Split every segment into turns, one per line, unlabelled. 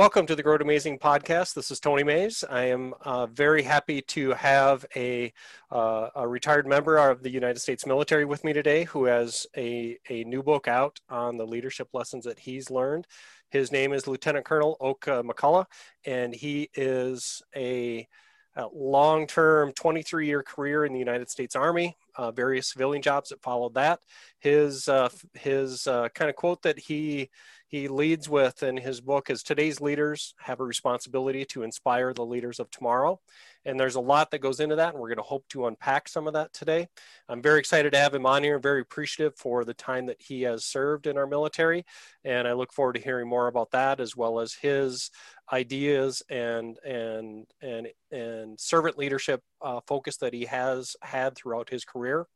Welcome to the Grow to Amazing podcast. This is Tony Mays. I am uh, very happy to have a, uh, a, retired member of the United States military with me today who has a, a new book out on the leadership lessons that he's learned. His name is Lieutenant Colonel Oak McCullough, and he is a, a long term 23 year career in the United States Army, uh, various civilian jobs that followed that. His, uh, his uh, kind of quote that he he leads with in his book is today's leaders have a responsibility to inspire the leaders of tomorrow. And there's a lot that goes into that, and we're going to hope to unpack some of that today. I'm very excited to have him on here, very appreciative for the time that he has served in our military. And I look forward to hearing more about that as well as his ideas and and and and servant leadership uh, focus that he has had throughout his career.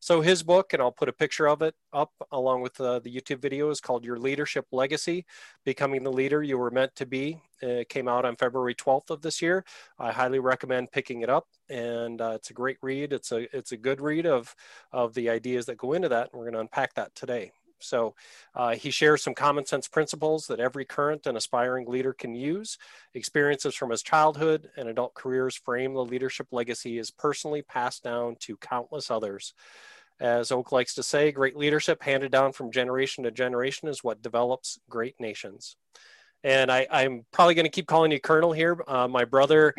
So his book, and I'll put a picture of it up along with uh, the YouTube video, is called Your Leadership Legacy: Becoming the Leader You Were Meant to Be. It came out on February 12th of this year. I highly recommend picking it up, and uh, it's a great read. It's a it's a good read of of the ideas that go into that, and we're going to unpack that today. So uh, he shares some common sense principles that every current and aspiring leader can use. Experiences from his childhood and adult careers frame the leadership legacy is personally passed down to countless others. As Oak likes to say, great leadership handed down from generation to generation is what develops great nations and I, am probably going to keep calling you Colonel here. Uh, my brother,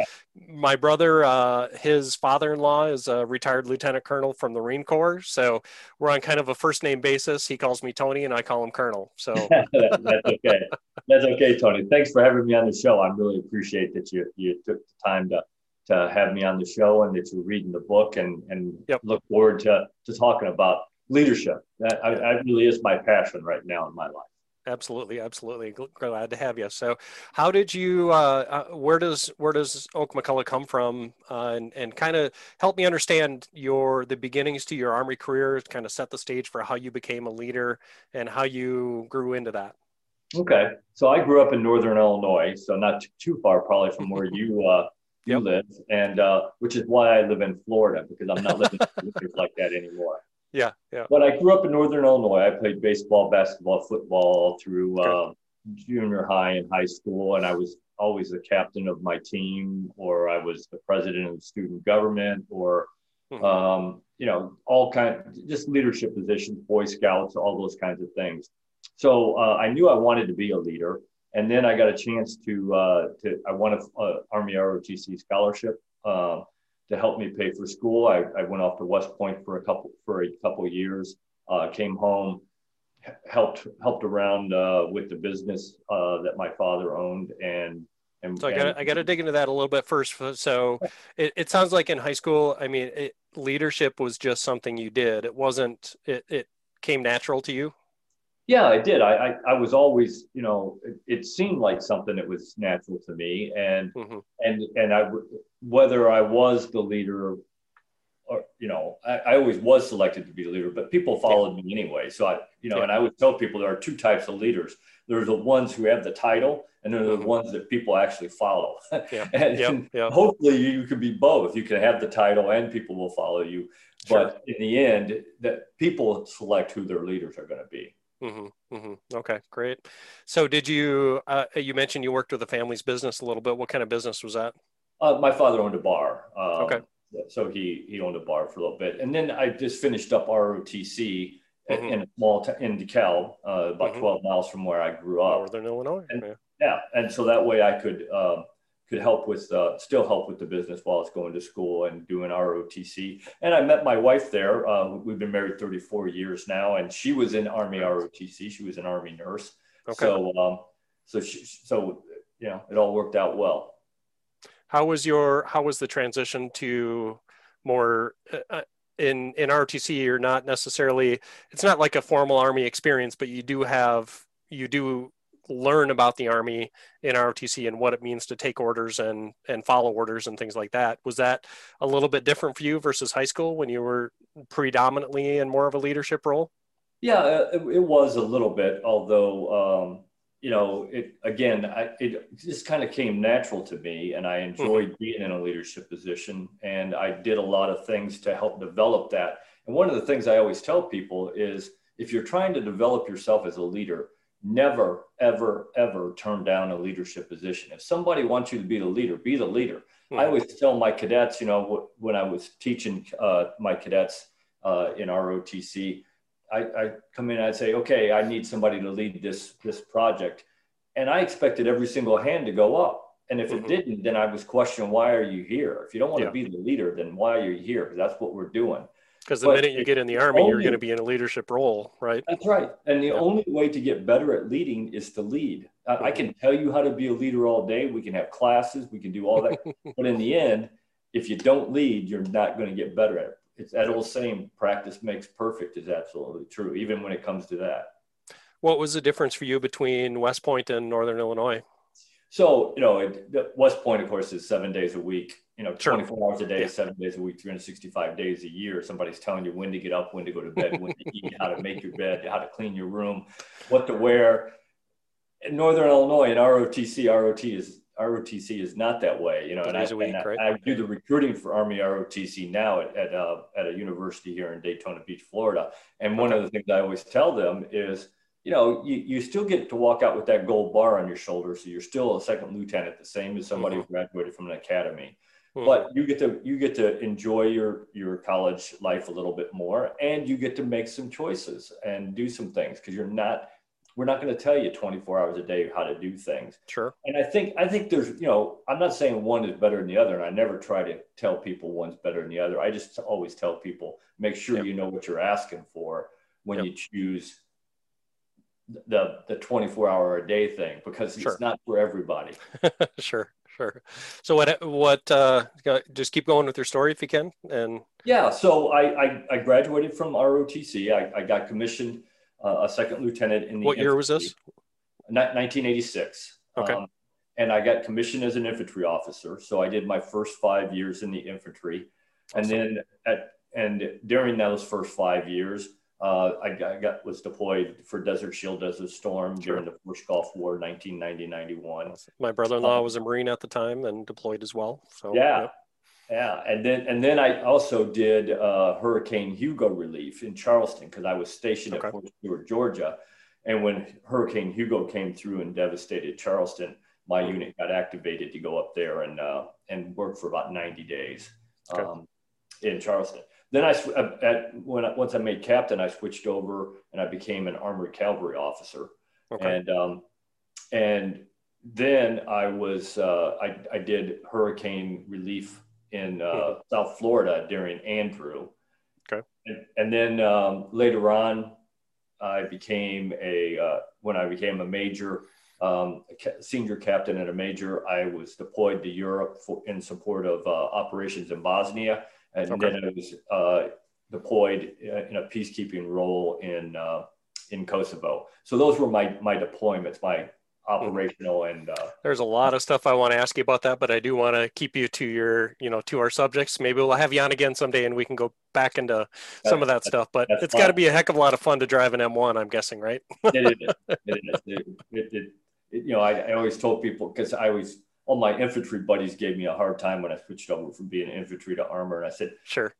my brother, uh, his father-in-law is a retired Lieutenant Colonel from the Marine Corps, so we're on kind of a first name basis. He calls me Tony, and I call him Colonel. So
that's okay. That's okay, Tony. Thanks for having me on the show. I really appreciate that you you took the time to to have me on the show and that you're reading the book and and yep. look forward to to talking about leadership. That, I, that really is my passion right now in my life
absolutely absolutely. Glad to have you. So how did you uh, uh, where does where does oak mccullough come from? Uh, and, and kind of help me understand your the beginnings to your army career kind of set the stage for how you became a leader and how you grew into that.
Okay. So i grew up in northern illinois so not too far probably from where you uh, you yep. live. And uh, which is why i live in florida because i'm not living like that anymore
yeah, yeah.
But I grew up in Northern Illinois. I played baseball, basketball, football through uh, junior high and high school, and I was always the captain of my team, or I was the president of the student government, or mm-hmm. um, you know, all kind just leadership positions, Boy Scouts, all those kinds of things. So uh, I knew I wanted to be a leader, and then I got a chance to uh, to I won an Army ROTC scholarship. Uh, to help me pay for school. I, I went off to West Point for a couple for a couple years. Uh, came home, helped helped around uh, with the business uh, that my father owned, and and
so I got I got to dig into that a little bit first. So it, it sounds like in high school, I mean, it, leadership was just something you did. It wasn't. It it came natural to you.
Yeah, I did. I, I, I was always, you know, it, it, seemed like something that was natural to me, and mm-hmm. and and I, whether I was the leader, or you know, I, I always was selected to be the leader, but people followed yeah. me anyway. So I, you know, yeah. and I would tell people there are two types of leaders. There's the ones who have the title, and there are mm-hmm. the ones that people actually follow. Yeah. and, yep. Yep. hopefully, you can be both. You can have the title, and people will follow you. Sure. But in the end, that people select who their leaders are going to be.
Mm-hmm, mm-hmm. Okay, great. So, did you? Uh, you mentioned you worked with the family's business a little bit. What kind of business was that?
Uh, my father owned a bar. Um, okay. So he he owned a bar for a little bit, and then I just finished up ROTC mm-hmm. in a small t- in DeKalb, uh, about mm-hmm. 12 miles from where I grew up.
Northern Illinois.
And, yeah. yeah, and so that way I could. Could help with uh, still help with the business while it's going to school and doing ROTC. And I met my wife there. Uh, we've been married 34 years now, and she was in Army ROTC. She was an Army nurse. Okay. So, um, so she, so you know, it all worked out well.
How was your How was the transition to more? Uh, uh in in ROTC, you're not necessarily. It's not like a formal Army experience, but you do have you do learn about the army in ROTC and what it means to take orders and and follow orders and things like that. Was that a little bit different for you versus high school when you were predominantly in more of a leadership role?
Yeah, uh, it, it was a little bit, although um, you know, it again, I, it just kind of came natural to me, and I enjoyed mm-hmm. being in a leadership position, and I did a lot of things to help develop that. And one of the things I always tell people is, if you're trying to develop yourself as a leader, never, ever, ever turn down a leadership position. If somebody wants you to be the leader, be the leader. Mm-hmm. I always tell my cadets, you know, when I was teaching uh, my cadets uh, in ROTC, I, I come in and I'd say, okay, I need somebody to lead this this project, and I expected every single hand to go up. And if mm-hmm. it didn't, then I was questioning, why are you here? If you don't want yeah. to be the leader, then why are you here? Because that's what we're doing.
Because the but minute you get in the army, only, you're going to be in a leadership role, right?
That's right. And the yeah. only way to get better at leading is to lead. I. I can tell you how to be a leader all day. We can have classes, we can do all that. but in the end, if you don't lead, you're not going to get better at it. It's that old saying, practice makes perfect is absolutely true, even when it comes to that.
What was the difference for you between West Point and Northern Illinois?
So, you know, it, West Point, of course, is seven days a week, you know, 24 sure. hours a day, yeah. seven days a week, 365 days a year. Somebody's telling you when to get up, when to go to bed, when to eat, how to make your bed, how to clean your room, what to wear. In Northern Illinois, in ROTC, ROT is ROTC is not that way, you know. And, I, week, and right? I, do the recruiting for Army ROTC now at at, uh, at a university here in Daytona Beach, Florida. And one okay. of the things I always tell them is you know, you, you still get to walk out with that gold bar on your shoulder. So you're still a second lieutenant, the same as somebody mm-hmm. who graduated from an academy. Mm-hmm. But you get to you get to enjoy your your college life a little bit more, and you get to make some choices and do some things because you're not. We're not going to tell you 24 hours a day how to do things.
Sure.
And I think I think there's you know I'm not saying one is better than the other, and I never try to tell people one's better than the other. I just always tell people make sure yep. you know what you're asking for when yep. you choose the the 24 hour a day thing because sure. it's not for everybody
sure sure. So what what uh just keep going with your story if you can and
yeah so i i, I graduated from rotc i, I got commissioned uh, a second lieutenant in the
what year was this?
1986
okay. Um,
and i got commissioned as an infantry officer so i did my first five years in the infantry. Awesome. and then at and during those first five years uh, I, I, got was deployed for Desert Shield Desert Storm sure. during the first Gulf War, 1990-91.
My brother-in-law um, was a Marine at the time and deployed as well. So
yeah, yep. yeah, and then and then I also did uh, Hurricane Hugo relief in Charleston because I was stationed okay. at Fort Stewart, Georgia, and when Hurricane Hugo came through and devastated Charleston, my mm-hmm. unit got activated to go up there and uh, and work for about 90 days okay. um, in Charleston then I, uh, at, when I, once I made captain, I switched over and I became an armored cavalry officer. Okay. And, um, and then I was, uh, I, I did hurricane relief in uh, mm-hmm. South Florida during Andrew.
Okay.
And, and then um, later on, I became a, uh, when I became a major, um, a senior captain and a major, I was deployed to Europe for, in support of uh, operations in Bosnia and okay. then I was uh, deployed in a peacekeeping role in uh, in Kosovo. So those were my my deployments, my operational and uh,
there's a lot of stuff i want to ask you about that but i do want to keep you to your you know to our subjects maybe we'll have you on again someday and we can go back into some of that stuff but it's got to be a heck of a lot of fun to drive an m1 i'm guessing right
it is. It is. It, it, it, you know I, I always told people because i always all my infantry buddies gave me a hard time when I switched over from being infantry to armor. And I said,
sure.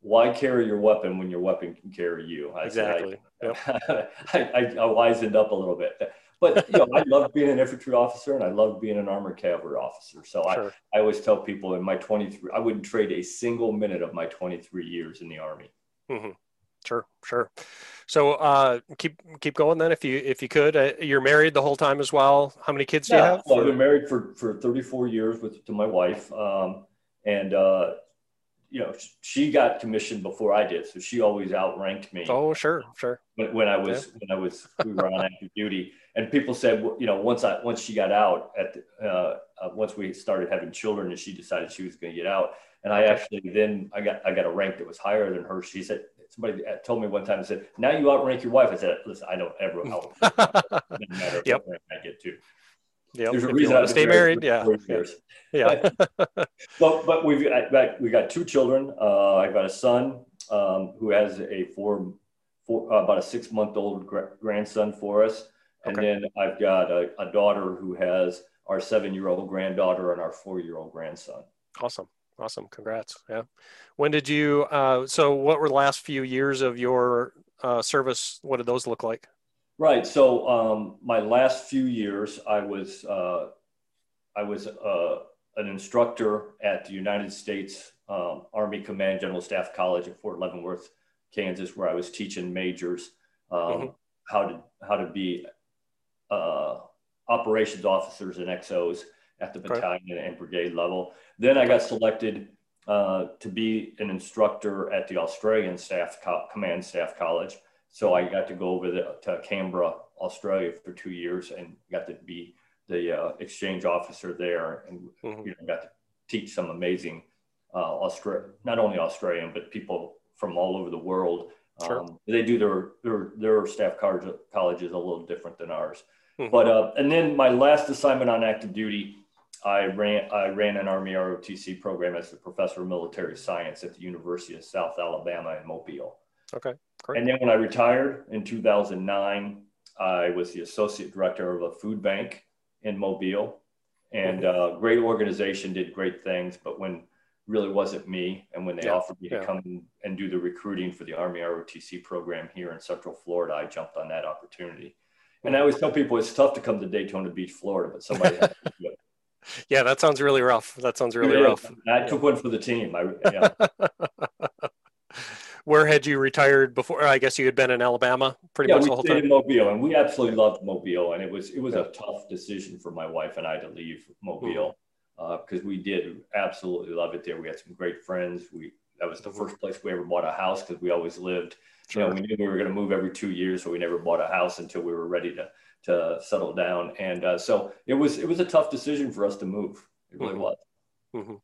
why carry your weapon when your weapon can carry you?
I exactly.
Said, I, yep. I, I, I, wisened up a little bit. But you know, I love being an infantry officer and I love being an armored cavalry officer. So sure. I, I always tell people in my 23, I wouldn't trade a single minute of my 23 years in the army.
Mm-hmm. Sure, sure. So uh, keep keep going then, if you if you could. Uh, you're married the whole time as well. How many kids do you have?
Well, I've been married for for 34 years with to my wife, um, and uh, you know she got commissioned before I did, so she always outranked me.
Oh, sure, sure.
When, when I was yeah. when I was we were on active duty, and people said, you know, once I once she got out at the, uh, uh, once we started having children, and she decided she was going to get out, and I actually then I got I got a rank that was higher than her. She said somebody told me one time and said, "Now you outrank your wife." I said, "Listen, I don't ever outrank. doesn't matter
yep.
I get to."
Yeah, There's a if reason I stay married. Yeah.
Yeah. but but we've got, we got two children. Uh, I've got a son um, who has a four, four uh, about a six month old gra- grandson for us, and okay. then I've got a, a daughter who has our seven year old granddaughter and our four year old grandson.
Awesome. Awesome. Congrats. Yeah. When did you, uh, so what were the last few years of your uh, service? What did those look like?
Right. So um, my last few years, I was uh, I was uh, an instructor at the United States um, Army Command General Staff College at Fort Leavenworth, Kansas, where I was teaching majors um, mm-hmm. how to how to be uh, operations officers and XOs at the battalion and brigade level. Then I got selected uh, to be an instructor at the Australian Staff Co- Command Staff College. So I got to go over the, to Canberra, Australia for two years and got to be the uh, exchange officer there and mm-hmm. you know, got to teach some amazing uh, Austra- not only Australian, but people from all over the world. Sure. Um, they do their, their, their staff college, colleges a little different than ours. Mm-hmm. But, uh, and then my last assignment on active duty, I ran, I ran an Army ROTC program as a professor of military science at the University of South Alabama in Mobile.
Okay, great.
And then when I retired in 2009, I was the associate director of a food bank in Mobile and mm-hmm. uh, great organization, did great things. But when really wasn't me. And when they yeah, offered me yeah. to come and do the recruiting for the Army ROTC program here in Central Florida, I jumped on that opportunity. And I always tell people it's tough to come to Daytona Beach, Florida, but somebody has to do it.
Yeah, that sounds really rough. That sounds really yeah, rough.
I took one for the team. I, yeah.
Where had you retired before? I guess you had been in Alabama pretty
yeah,
much
the
whole time.
in Mobile, and we absolutely loved Mobile, and it was it was a tough decision for my wife and I to leave Mobile. Mm-hmm because uh, we did absolutely love it there. We had some great friends. We that was the first place we ever bought a house because we always lived. Sure. You know, we knew we were going to move every two years, so we never bought a house until we were ready to to settle down. And uh, so it was it was a tough decision for us to move. It really mm-hmm. was. Mm-hmm.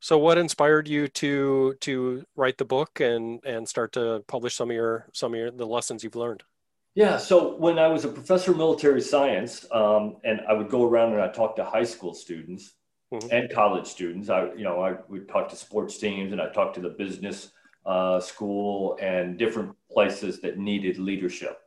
So, what inspired you to to write the book and and start to publish some of your some of your, the lessons you've learned?
Yeah. So when I was a professor of military science, um, and I would go around and I talk to high school students, mm-hmm. and college students. I, you know, I would talk to sports teams and I talked to the business uh, school and different places that needed leadership.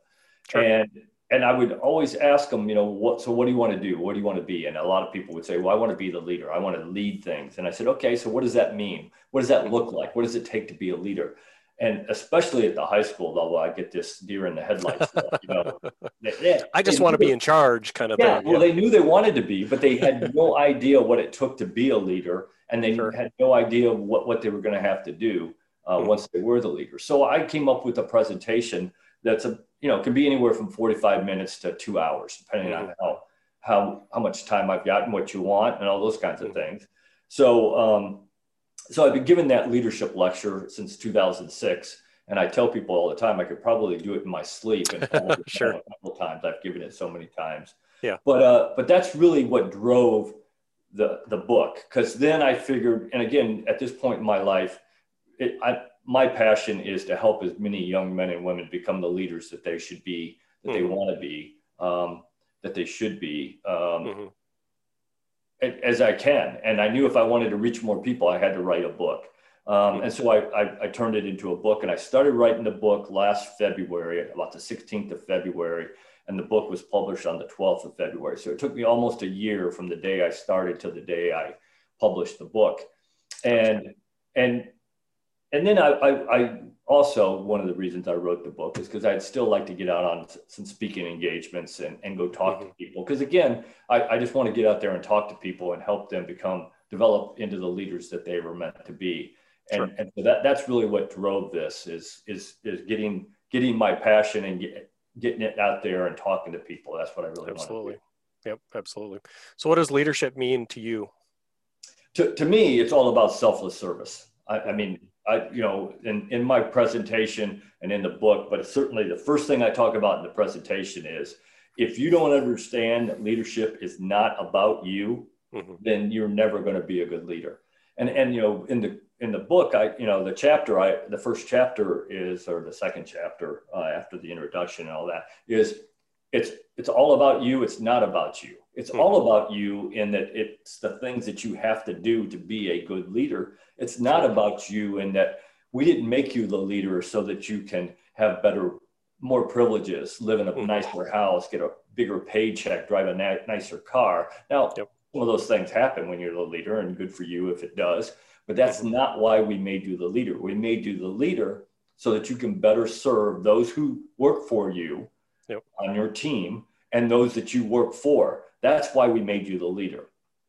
Sure. And and I would always ask them, you know, what so what do you want to do? What do you want to be? And a lot of people would say, well, I want to be the leader. I want to lead things. And I said, okay, so what does that mean? What does that look like? What does it take to be a leader? and especially at the high school level, I get this deer in the headlights. Stuff, you know,
they, they, I just want to be in charge, kind of.
Yeah, thing. well, yeah. they knew they wanted to be, but they had no idea what it took to be a leader, and they sure. had no idea what what they were going to have to do uh, mm-hmm. once they were the leader. So I came up with a presentation that's a you know it can be anywhere from forty five minutes to two hours, depending mm-hmm. on how how how much time I've got and what you want and all those kinds of mm-hmm. things. So. Um, so I've been given that leadership lecture since 2006. And I tell people all the time I could probably do it in my sleep. And
sure.
a couple times I've given it so many times.
Yeah.
But uh, but that's really what drove the the book. Because then I figured, and again, at this point in my life, it, I, my passion is to help as many young men and women become the leaders that they should be, that mm-hmm. they want to be, um, that they should be. Um, mm-hmm as I can. And I knew if I wanted to reach more people, I had to write a book. Um, and so I, I, I, turned it into a book and I started writing the book last February, about the 16th of February. And the book was published on the 12th of February. So it took me almost a year from the day I started to the day I published the book. And, and, and then I, I, I also one of the reasons I wrote the book is because I'd still like to get out on some speaking engagements and, and go talk mm-hmm. to people. Because again, I, I just want to get out there and talk to people and help them become develop into the leaders that they were meant to be. And, sure. and so that that's really what drove this is is is getting getting my passion and get, getting it out there and talking to people. That's what I really
absolutely. Yep, absolutely. So what does leadership mean to you?
To, to me, it's all about selfless service. I, I mean, I, you know, in, in my presentation and in the book, but certainly the first thing I talk about in the presentation is if you don't understand that leadership is not about you, mm-hmm. then you're never going to be a good leader. And, and, you know, in the, in the book, I, you know, the chapter, I, the first chapter is, or the second chapter uh, after the introduction and all that is it's, it's all about you. It's not about you. It's mm-hmm. all about you in that it's the things that you have to do to be a good leader. It's not about you in that we didn't make you the leader so that you can have better, more privileges, live in a mm-hmm. nicer house, get a bigger paycheck, drive a na- nicer car. Now, yep. some of those things happen when you're the leader, and good for you if it does. But that's mm-hmm. not why we made you the leader. We made you the leader so that you can better serve those who work for you yep. on your team and those that you work for. That's why we made you the leader.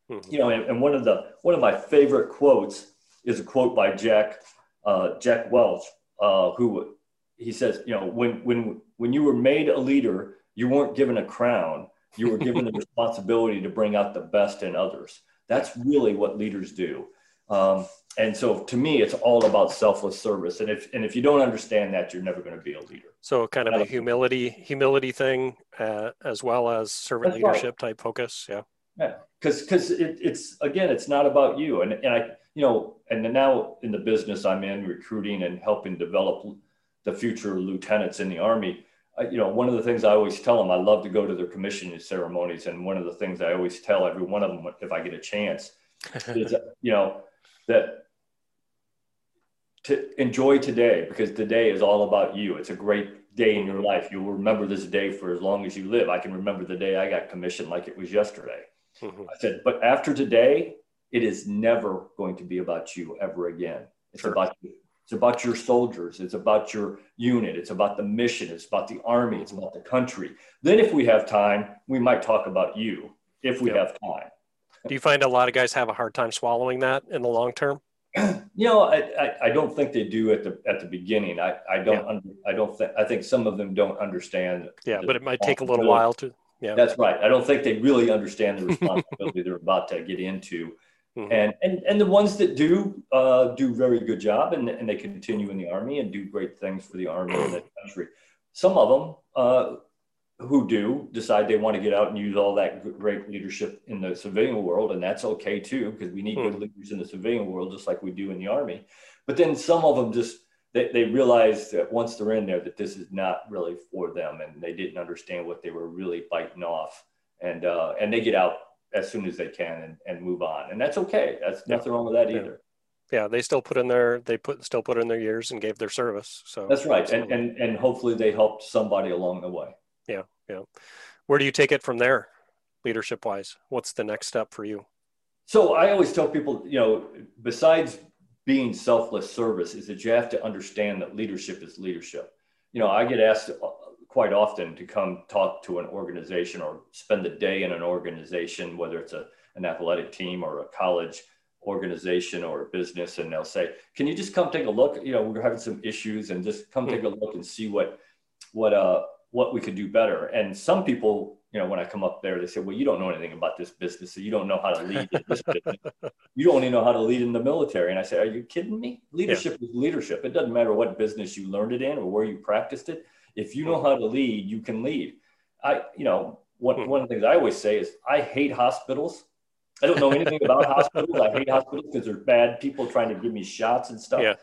Mm-hmm. You know, and, and, one of the one of my favorite quotes is a quote by Jack uh, Jack Welch, uh, who he says, you know, when when when you were made a leader, you weren't given a crown. You were given the responsibility to bring out the best in others. That's really what leaders do. Um, and so to me, it's all about selfless service. And if and if you don't understand that, you're never going to be a leader.
So kind of a humility humility thing, uh, as well as servant leadership right. type focus. Yeah.
Yeah, because because it, it's again, it's not about you. And and I you know, and now in the business I'm in, recruiting and helping develop the future lieutenants in the army. I, you know, one of the things I always tell them, I love to go to their commissioning ceremonies, and one of the things I always tell every one of them, if I get a chance, is you know that to enjoy today because today is all about you. It's a great day in your life. You'll remember this day for as long as you live. I can remember the day I got commissioned like it was yesterday. Mm-hmm. I said, but after today, it is never going to be about you ever again. It's sure. about you. It's about your soldiers. It's about your unit. It's about the mission. It's about the army. It's about the country. Then, if we have time, we might talk about you if we have time.
Do you find a lot of guys have a hard time swallowing that in the long term?
you know, I, I, I, don't think they do at the at the beginning. I, I don't yeah. under, I don't think I think some of them don't understand.
Yeah, but it might take a little while to. Yeah,
that's right. I don't think they really understand the responsibility they're about to get into. Mm-hmm. And, and and the ones that do uh, do very good job and, and they continue in the army and do great things for the army and the country. Some of them uh, who do decide they want to get out and use all that great leadership in the civilian world, and that's okay too, because we need mm. good leaders in the civilian world just like we do in the army. But then some of them just they, they realize that once they're in there that this is not really for them, and they didn't understand what they were really biting off, and uh, and they get out as soon as they can and, and move on, and that's okay. That's yeah. nothing wrong with that either
yeah they still put in their they put still put in their years and gave their service so
that's right and, and and hopefully they helped somebody along the way
yeah yeah. Where do you take it from there leadership wise what's the next step for you?
So i always tell people you know besides being selfless service is that you have to understand that leadership is leadership. You know i get asked uh, quite often to come talk to an organization or spend the day in an organization whether it's a, an athletic team or a college organization or a business and they'll say can you just come take a look? You know we're having some issues and just come take a look and see what what uh what we could do better. And some people, you know, when I come up there, they say, well, you don't know anything about this business. So you don't know how to lead this business. You don't even know how to lead in the military. And I say, are you kidding me? Leadership yeah. is leadership. It doesn't matter what business you learned it in or where you practiced it. If you know how to lead, you can lead. I, you know, one, hmm. one of the things I always say is I hate hospitals. I don't know anything about hospitals. I hate hospitals because there's bad people trying to give me shots and stuff.
Yeah.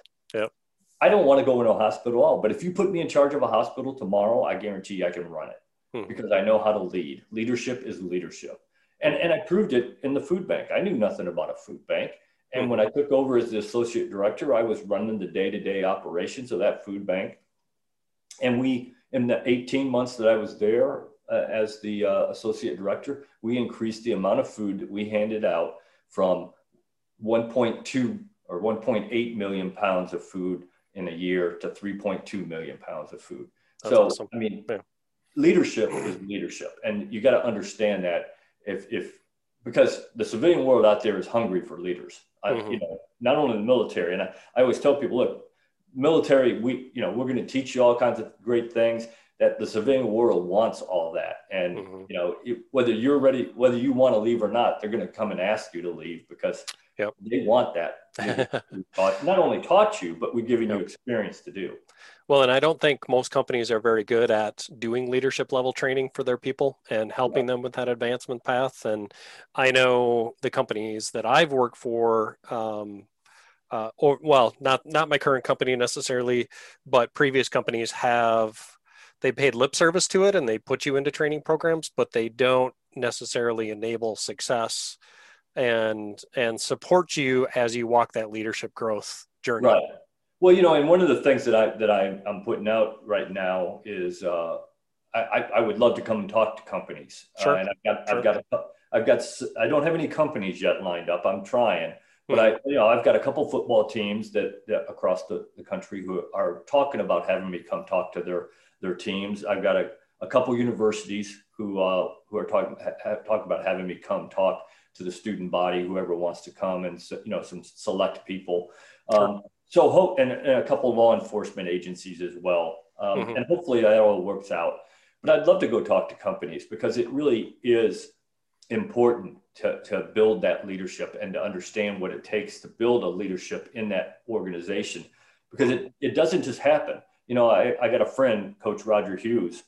I don't want to go into a hospital at all. But if you put me in charge of a hospital tomorrow, I guarantee you I can run it hmm. because I know how to lead. Leadership is leadership. And, and I proved it in the food bank. I knew nothing about a food bank. And hmm. when I took over as the associate director, I was running the day to day operations of that food bank. And we, in the 18 months that I was there uh, as the uh, associate director, we increased the amount of food that we handed out from 1.2 or 1.8 million pounds of food in a year to 3.2 million pounds of food. That's so, awesome. I mean, yeah. leadership is leadership. And you got to understand that if, if, because the civilian world out there is hungry for leaders, mm-hmm. I, you know, not only the military. And I, I always tell people, look, military, we, you know, we're going to teach you all kinds of great things that the civilian world wants all that. And, mm-hmm. you know, whether you're ready, whether you want to leave or not, they're going to come and ask you to leave because Yep. They want that. not only taught you, but we've given yep. you experience to do.
Well, and I don't think most companies are very good at doing leadership level training for their people and helping them with that advancement path. And I know the companies that I've worked for, um, uh, or well, not not my current company necessarily, but previous companies have they paid lip service to it and they put you into training programs, but they don't necessarily enable success and and support you as you walk that leadership growth journey.
Right. Well, you know, and one of the things that I that I, I'm putting out right now is uh, I, I would love to come and talk to companies. Uh, sure. Uh, and I've got sure. I've got a, I've got I don't have any companies yet lined up. I'm trying, but mm-hmm. I you know I've got a couple football teams that, that across the, the country who are talking about having me come talk to their their teams. I've got a a couple universities who uh, who are talking ha- talking about having me come talk to the student body, whoever wants to come, and you know some select people. Um, so hope and, and, a couple law enforcement agencies as well, um, mm-hmm. and hopefully that all works out. But I'd love to go talk to companies because it really is important to, to build that leadership and to understand what it takes to build a leadership in that organization because it, it doesn't just happen. You know, I, I got a friend, Coach Roger Hughes,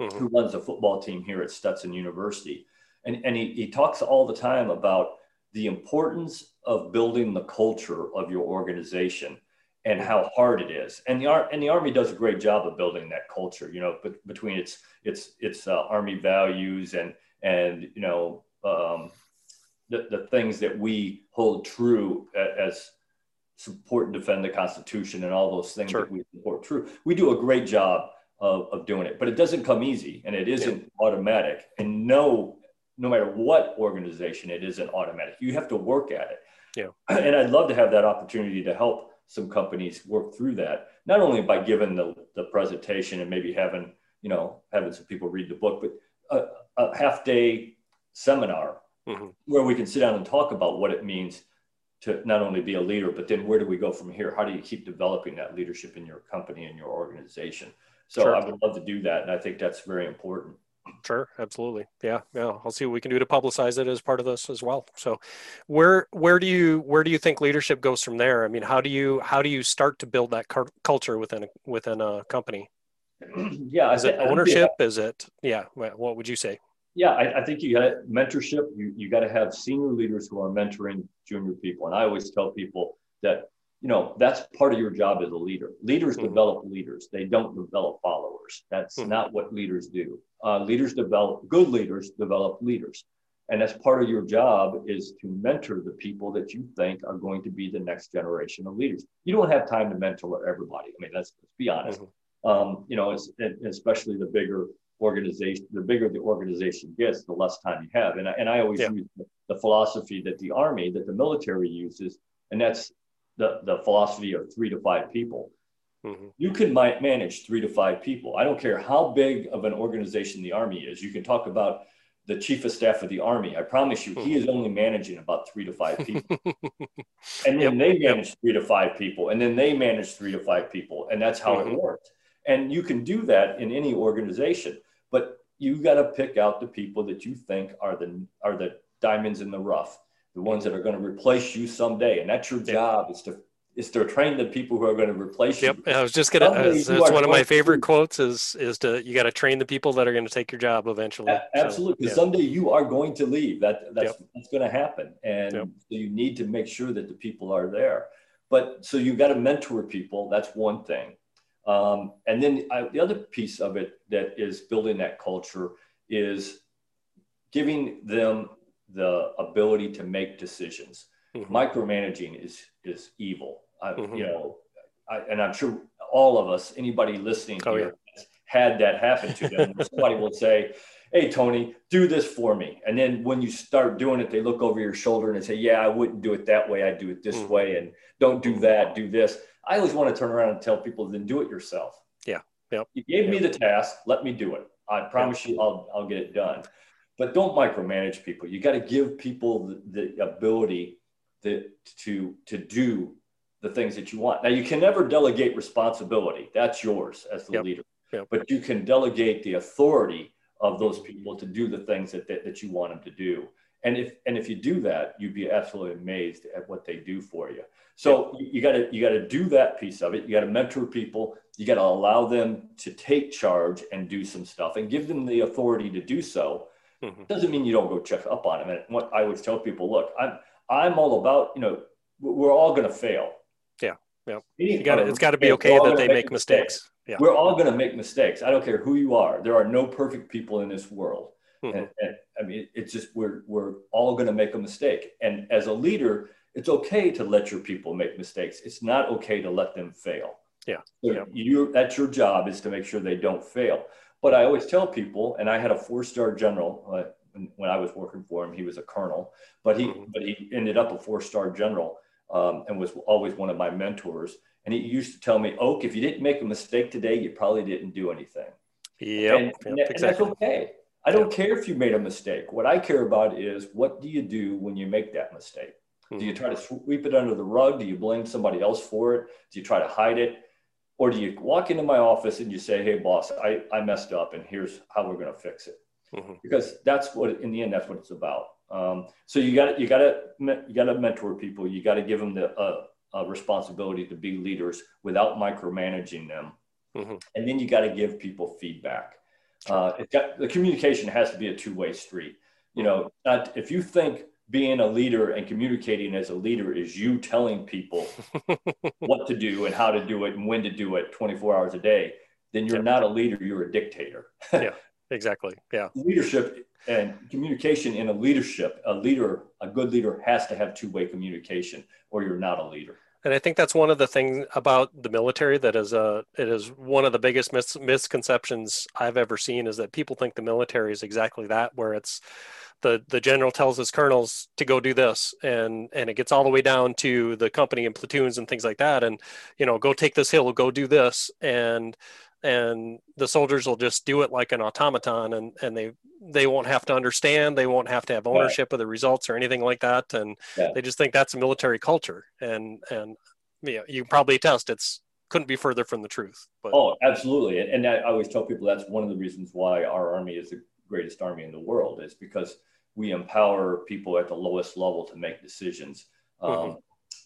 mm-hmm. who runs a football team here at Stetson University. And, and he, he talks all the time about the importance of building the culture of your organization and how hard it is. And the and the Army does a great job of building that culture. You know, but between its its its uh, Army values and and you know um, the the things that we hold true as support and defend the Constitution and all those things sure. that we support true. We do a great job of, of doing it, but it doesn't come easy and it isn't yeah. automatic. And no, no matter what organization, it isn't automatic. You have to work at it.
Yeah.
And I'd love to have that opportunity to help some companies work through that, not only by giving the, the presentation and maybe having, you know, having some people read the book, but a, a half day seminar mm-hmm. where we can sit down and talk about what it means to not only be a leader, but then where do we go from here? How do you keep developing that leadership in your company and your organization? So sure. I would love to do that. And I think that's very important.
Sure, absolutely. Yeah, yeah. I'll see what we can do to publicize it as part of this as well. So, where where do you where do you think leadership goes from there? I mean, how do you how do you start to build that culture within a, within a company?
yeah,
is it ownership? Is it yeah? What would you say?
Yeah, I, I think you got mentorship. You you got to have senior leaders who are mentoring junior people, and I always tell people that you know that's part of your job as a leader. Leaders mm-hmm. develop leaders. They don't develop followers. That's mm-hmm. not what leaders do. Uh, leaders develop good leaders develop leaders. And that's part of your job is to mentor the people that you think are going to be the next generation of leaders. You don't have time to mentor everybody. I mean let's, let's be honest. Mm-hmm. um, you know especially the bigger organization the bigger the organization gets the less time you have. And I, and I always yeah. use the, the philosophy that the army that the military uses and that's the, the philosophy of three to five people. Mm-hmm. You can manage three to five people. I don't care how big of an organization the Army is. You can talk about the chief of staff of the Army. I promise you, he is only managing about three to five people. and then yep, they manage yep. three to five people, and then they manage three to five people. And that's how mm-hmm. it works. And you can do that in any organization, but you got to pick out the people that you think are the are the diamonds in the rough the ones that are going to replace you someday. And that's your job is to is to train the people who are going to replace
yep.
you.
Yep. I was just gonna. Uh, that's one of my favorite to, quotes. Is is to you got to train the people that are going to take your job eventually.
absolutely. Because so, yeah. someday you are going to leave. That that's yep. that's going to happen, and yep. so you need to make sure that the people are there. But so you've got to mentor people. That's one thing. Um, and then I, the other piece of it that is building that culture is giving them the ability to make decisions. Mm-hmm. Micromanaging is is evil. I, mm-hmm. You know, I, and I'm sure all of us, anybody listening oh, here, yeah. had that happen to them. Somebody will say, "Hey, Tony, do this for me," and then when you start doing it, they look over your shoulder and they say, "Yeah, I wouldn't do it that way. I'd do it this mm-hmm. way, and don't do that. Do this." I always want to turn around and tell people, "Then do it yourself."
Yeah. Yep.
You gave
yep.
me the task. Let me do it. I promise yep. you, I'll I'll get it done but don't micromanage people. You got to give people the, the ability that, to, to do the things that you want. Now, you can never delegate responsibility. That's yours as the yep. leader. Yep. But you can delegate the authority of those people to do the things that, that, that you want them to do. And if and if you do that, you'd be absolutely amazed at what they do for you. So yep. you got to you got to do that piece of it. You got to mentor people. You got to allow them to take charge and do some stuff and give them the authority to do so Mm-hmm. Doesn't mean you don't go check up on them. And what I always tell people, look, I'm I'm all about, you know, we're all going to fail.
Yeah. Yeah. You got it. It's got to be okay that they make mistakes. mistakes.
Yeah. We're all going to make mistakes. I don't care who you are. There are no perfect people in this world. Mm-hmm. And, and, I mean, it's just we're we're all going to make a mistake. And as a leader, it's okay to let your people make mistakes. It's not okay to let them fail.
Yeah.
So
yeah.
you that's your job is to make sure they don't fail. But I always tell people, and I had a four-star general uh, when, when, I was working for him. He was a colonel, but he mm-hmm. but he ended up a four-star general um, and was always one of my mentors. And he used to tell me, Oak, if you didn't make a mistake today, you probably didn't do anything.
Yep,
and,
yep
and,
exactly.
that's okay. I don't care if you made a mistake. What I care about is what do you do when you make that mistake? Mm-hmm. Do you hmm. try to sweep it under the rug? Do you blame somebody else for it? Do you try to hide it? Or do you walk into my office and you say, hey, boss, I, I messed up and here's how we're going to fix it? Mm-hmm. Because that's what, in the end, that's what it's about. Um, so you got you got to you got to mentor people. You got to give them the uh, uh, responsibility to be leaders without micromanaging them, mm-hmm. and then you got to give people feedback. Uh, got, the communication has to be a two way street. You know, not, if you think being a leader and communicating as a leader is you telling people what to do and how to do it and when to do it 24 hours a day, then you're not a leader, you're a dictator.
yeah, exactly. Yeah.
Leadership and communication in a leadership, a leader, a good leader has to have two way communication or you're not a leader.
And I think that's one of the things about the military that is a it is one of the biggest mis- misconceptions I've ever seen is that people think the military is exactly that, where it's the the general tells his colonels to go do this and and it gets all the way down to the company and platoons and things like that. And you know go take this hill go do this. And and the soldiers will just do it like an automaton and and they they won't have to understand they won't have to have ownership of the results or anything like that and yeah. they just think that's a military culture and and you, know, you probably test it's couldn't be further from the truth
but oh absolutely and, and i always tell people that's one of the reasons why our army is the greatest army in the world is because we empower people at the lowest level to make decisions um, mm-hmm.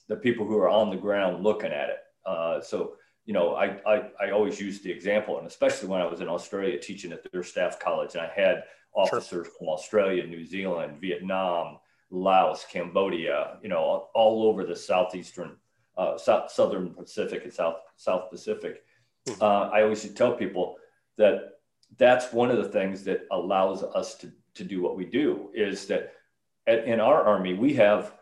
the people who are on the ground looking at it uh, so you know, I, I, I always use the example, and especially when I was in Australia teaching at their staff college, and I had officers sure. from Australia, New Zealand, Vietnam, Laos, Cambodia, you know, all, all over the southeastern, uh, south, southern Pacific and South South Pacific. Mm-hmm. Uh, I always tell people that that's one of the things that allows us to to do what we do is that at, in our army we have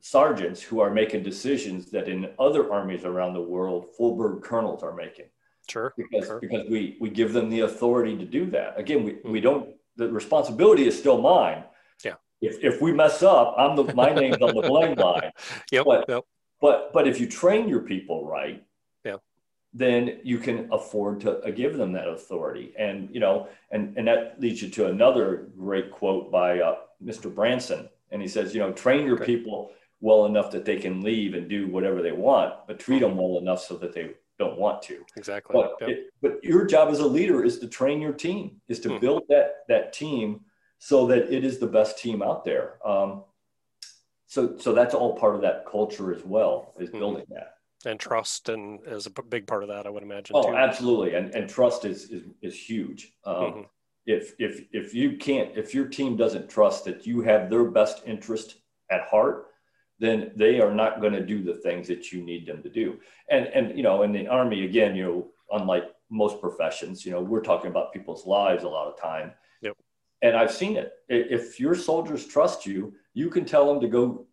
sergeants who are making decisions that in other armies around the world full bird colonels are making.
Sure
because
sure.
because we we give them the authority to do that. Again we, we don't the responsibility is still mine.
Yeah.
If, if we mess up i'm the my name's on the blame line.
Yep,
but,
yep.
but but if you train your people right
yeah.
then you can afford to uh, give them that authority. And you know and and that leads you to another great quote by uh, mr branson. And he says you know train your okay. people well enough that they can leave and do whatever they want, but treat them well enough so that they don't want to.
Exactly.
But, yep. it, but your job as a leader is to train your team, is to mm. build that that team so that it is the best team out there. Um, so so that's all part of that culture as well, is mm. building that.
And trust and is a big part of that, I would imagine.
Oh,
too.
absolutely. And and trust is is, is huge. Um, mm-hmm. If if if you can't, if your team doesn't trust that you have their best interest at heart, then they are not going to do the things that you need them to do. And and you know, in the army again, you know, unlike most professions, you know, we're talking about people's lives a lot of time.
Yep.
And I've seen it. If your soldiers trust you, you can tell them to go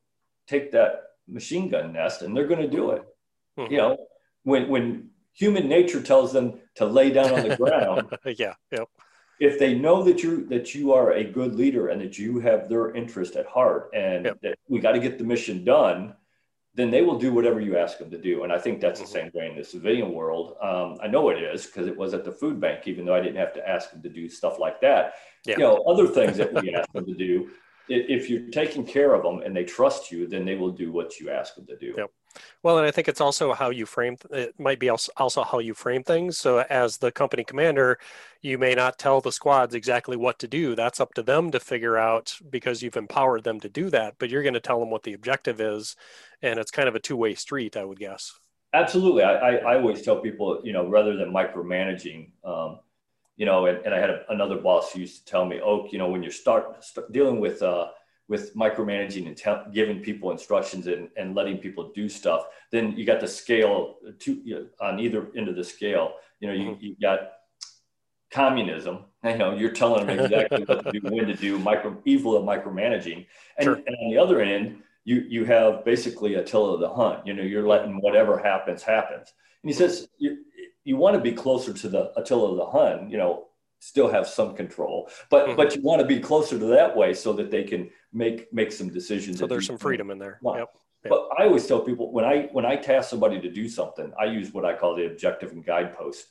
take that machine gun nest, and they're going to do it. Mm-hmm. You know, when when human nature tells them to lay down on the ground.
yeah. Yep
if they know that you that you are a good leader and that you have their interest at heart and yep. that we got to get the mission done then they will do whatever you ask them to do and i think that's mm-hmm. the same way in the civilian world um, i know it is because it was at the food bank even though i didn't have to ask them to do stuff like that you know other things that we ask them to do if you're taking care of them and they trust you then they will do what you ask them to do
yep. Well, and I think it's also how you frame. It might be also how you frame things. So, as the company commander, you may not tell the squads exactly what to do. That's up to them to figure out because you've empowered them to do that. But you're going to tell them what the objective is, and it's kind of a two-way street, I would guess.
Absolutely. I, I, I always tell people, you know, rather than micromanaging, um, you know, and, and I had a, another boss who used to tell me, oh, you know, when you start, start dealing with uh, with micromanaging and te- giving people instructions and, and letting people do stuff, then you got the scale to, you know, on either end of the scale. You know, you, mm-hmm. you got communism. You know, you're telling them exactly what to do, when to do, micro evil of micromanaging. And, sure. and on the other end, you you have basically Attila of the Hun. You know, you're letting whatever happens happens. And he says you you want to be closer to the Attila the Hun. You know, still have some control, but mm-hmm. but you want to be closer to that way so that they can make make some decisions.
So there's some freedom in there. Yep. yep.
But I always tell people when I when I task somebody to do something, I use what I call the objective and guidepost.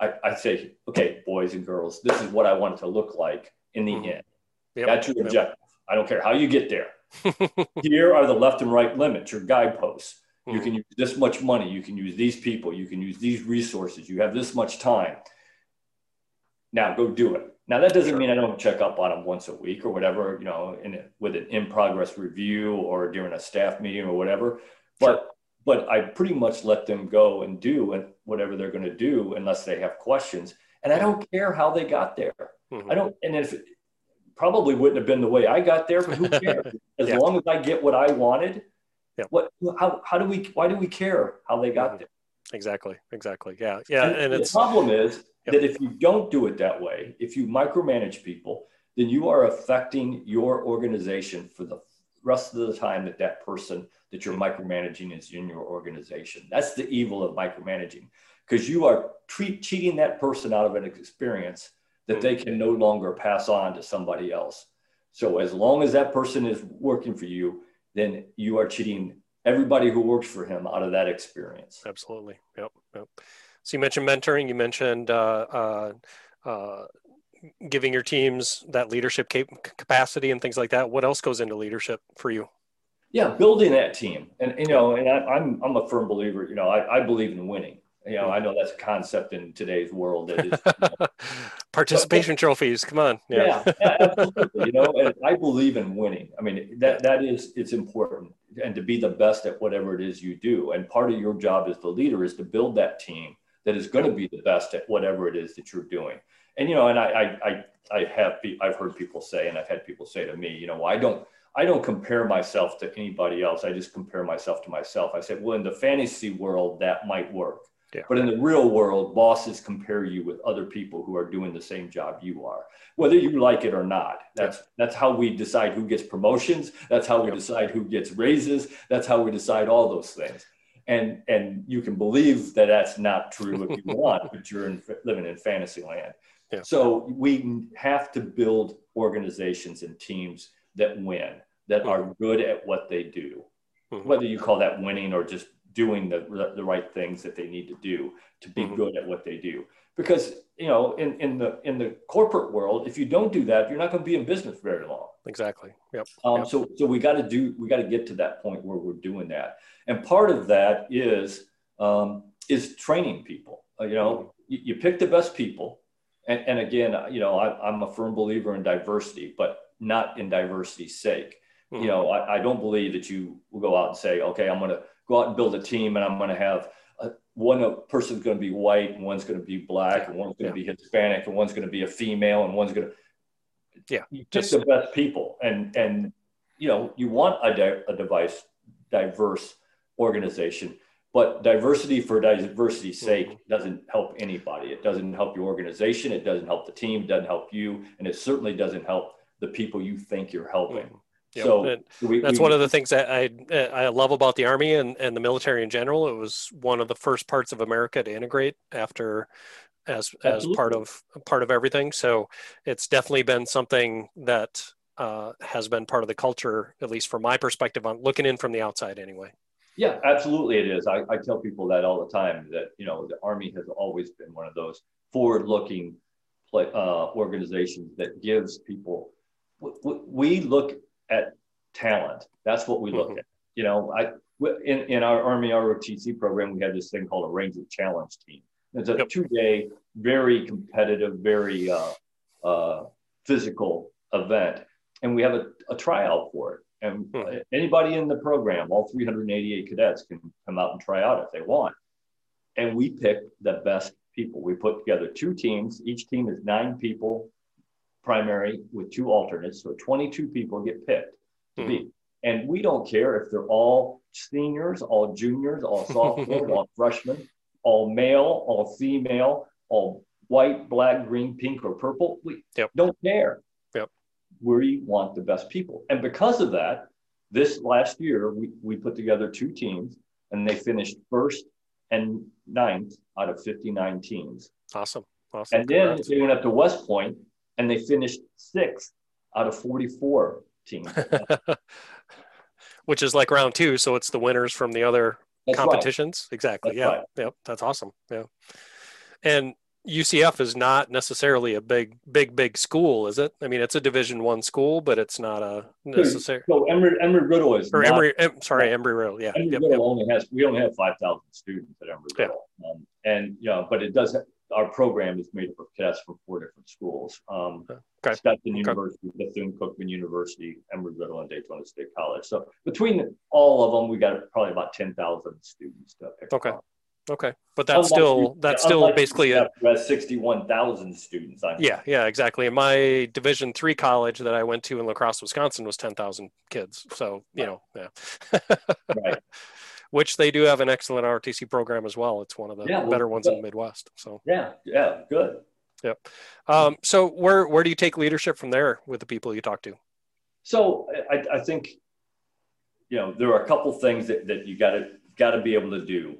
I, I say, okay, boys and girls, this is what I want it to look like in the mm-hmm. end. Yep. That's your objective. Yep. I don't care how you get there. Here are the left and right limits, your guideposts. Mm-hmm. You can use this much money. You can use these people. You can use these resources. You have this much time. Now go do it. Now that doesn't sure. mean I don't check up on them once a week or whatever, you know, in with an in progress review or during a staff meeting or whatever. But sure. but I pretty much let them go and do and whatever they're going to do unless they have questions. And I don't care how they got there. Mm-hmm. I don't. And if probably wouldn't have been the way I got there, but who cares? As yeah. long as I get what I wanted, yeah. what how how do we why do we care how they got mm-hmm. there?
Exactly. Exactly. Yeah. Yeah.
And, and the problem is yep. that if you don't do it that way, if you micromanage people, then you are affecting your organization for the rest of the time that that person that you're micromanaging is in your organization. That's the evil of micromanaging because you are treat, cheating that person out of an experience that they can no longer pass on to somebody else. So as long as that person is working for you, then you are cheating everybody who works for him out of that experience.
Absolutely. Yep. Yep. So you mentioned mentoring. You mentioned uh, uh, uh, giving your teams that leadership cap- capacity and things like that. What else goes into leadership for you?
Yeah, building that team, and you know, and I, am I'm, I'm a firm believer. You know, I, I believe in winning. You know, I know that's a concept in today's world. That is, you know,
Participation but, trophies. Come on.
Yeah. yeah, yeah absolutely. you know, and I believe in winning. I mean, that that is it's important, and to be the best at whatever it is you do. And part of your job as the leader is to build that team that is going to be the best at whatever it is that you're doing. And you know, and I I I, I have I've heard people say, and I've had people say to me, you know, well, I don't I don't compare myself to anybody else. I just compare myself to myself. I said, well, in the fantasy world, that might work. Yeah. But in the real world, bosses compare you with other people who are doing the same job you are, whether you like it or not. That's that's how we decide who gets promotions. That's how we decide who gets raises. That's how we decide all those things. And and you can believe that that's not true if you want, but you're in, living in fantasy land. Yeah. So we have to build organizations and teams that win, that mm-hmm. are good at what they do. Mm-hmm. Whether you call that winning or just doing the, the right things that they need to do to be mm-hmm. good at what they do because you know in, in the in the corporate world if you don't do that you're not going to be in business very long.
Exactly. Yep,
um,
yep.
so so we got to do we got to get to that point where we're doing that. And part of that is um, is training people. Uh, you know mm-hmm. you, you, pick the best people. And, and again you know I, i'm a firm believer in diversity but not in diversity's sake. Mm-hmm. you know I, I don't believe that you will go out and say okay i'm going to go out and build a team and I'm going to have a, one person's going to be white and one's going to be black and one's going to yeah. be Hispanic and one's going to be a female and one's going to
yeah
you just the best people and and you know you want a, di- a device diverse organization but diversity for diversity's mm-hmm. sake mm-hmm. doesn't help anybody it doesn't help your organization it doesn't help the team it doesn't help you and it certainly doesn't help the people you think you're helping mm-hmm. Yep. So
we, that's we, one of the things that I I love about the army and, and the military in general. It was one of the first parts of America to integrate after as Absolutely. as part of part of everything. So it's definitely been something that uh, has been part of the culture, at least from my perspective, on looking in from the outside anyway.
Yeah, absolutely, it is. I, I tell people that all the time that you know the army has always been one of those forward-looking uh, organizations that gives people. We look at talent. That's what we look mm-hmm. at. You know, I in, in our Army ROTC program, we had this thing called a Ranger Challenge Team. It's a yep. two-day, very competitive, very uh, uh, physical event, and we have a, a tryout for it. And mm-hmm. anybody in the program, all 388 cadets, can come out and try out if they want. And we pick the best people. We put together two teams. Each team is nine people primary with two alternates. So 22 people get picked to mm-hmm. be. And we don't care if they're all seniors, all juniors, all sophomores, all freshmen, all male, all female, all white, black, green, pink, or purple. We yep. don't care.
Yep.
We want the best people. And because of that, this last year, we, we put together two teams and they finished first and ninth out of 59 teams.
Awesome. Awesome.
And then they went up to West Point and they finished sixth out of 44 teams.
Which is like round two, so it's the winners from the other that's competitions. Right. Exactly. That's yeah. Right. Yep. That's awesome. Yeah. And UCF is not necessarily a big, big, big school, is it? I mean, it's a Division One school, but it's not a necessary.
So Embry, Embry Riddle is
Or
not-
Embry, em- sorry, Embry Riddle. Yeah.
Embry
Yep,
Riddle
yep.
only has we only have five thousand students at Embry
Yeah.
Riddle, um, and you know, but it does. Our program is made up of cadets from four different schools. Um,
Okay.
Stetson University, Bethune Cookman University, Embry Riddle, and Daytona State College. So between all of them, we got probably about ten thousand students to pick
Okay.
from.
Okay. But that's
Unlike
still,
you-
that's
yeah,
still basically a,
sixty-one thousand students. on
yeah, yeah, exactly. And my Division three college that I went to in La Crosse, Wisconsin was 10,000 kids. So, you know, yeah.
Right.
Which they do have an excellent ROTC program as well. It's one of the
Yeah, well,
better ones in the Midwest. So,
Yeah, yeah, good.
um, so where, where do you take leadership from there with the people you talk to?
So I, I think, you know, there are a couple things that, that you gotta, gotta be able to do.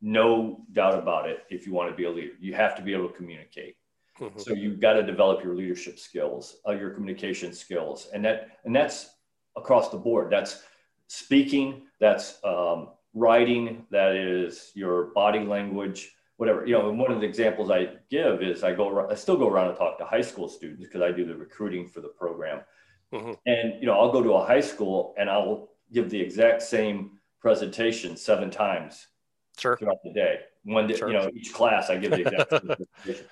No doubt about it. If you want to be a leader, you have to be able to communicate.
Mhm.
So you've got to develop your leadership skills, uh, your communication skills, and that, and that's across the board. That's speaking, that's um, writing, that is your body language, whatever. You know, and one of the examples I give is I go, I still go around and talk to high school students because I do the recruiting for the program.
Mhm.
And you know, I'll go to a high school and I'll give the exact same presentation seven times
Sure.
throughout the day. One day,
Sure.
you know, each class I give the exact same presentation.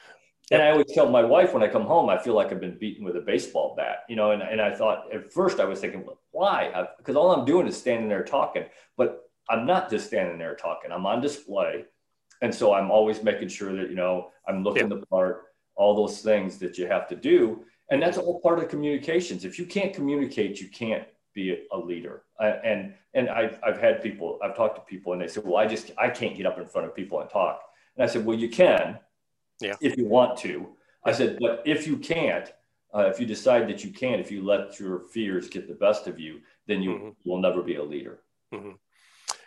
And I always tell my wife when I come home, I feel like I've been beaten with a baseball bat, you know. And, and I thought at first I was thinking, well, why? Because all I'm doing is standing there talking. But I'm not just standing there talking. I'm on display, and so I'm always making sure that you know I'm looking the part, all those things that you have to do, and that's all part of communications. If you can't communicate, you can't be a leader. Uh, and and I've I've had people, I've talked to people, and they say, well, I just I can't get up in front of people and talk. And I said, well, you can,
Yeah.
if you want to. I said, but if you can't, uh, if you decide that you can't, if you let your fears get the best of you, then you
Mhm.
will never be a leader.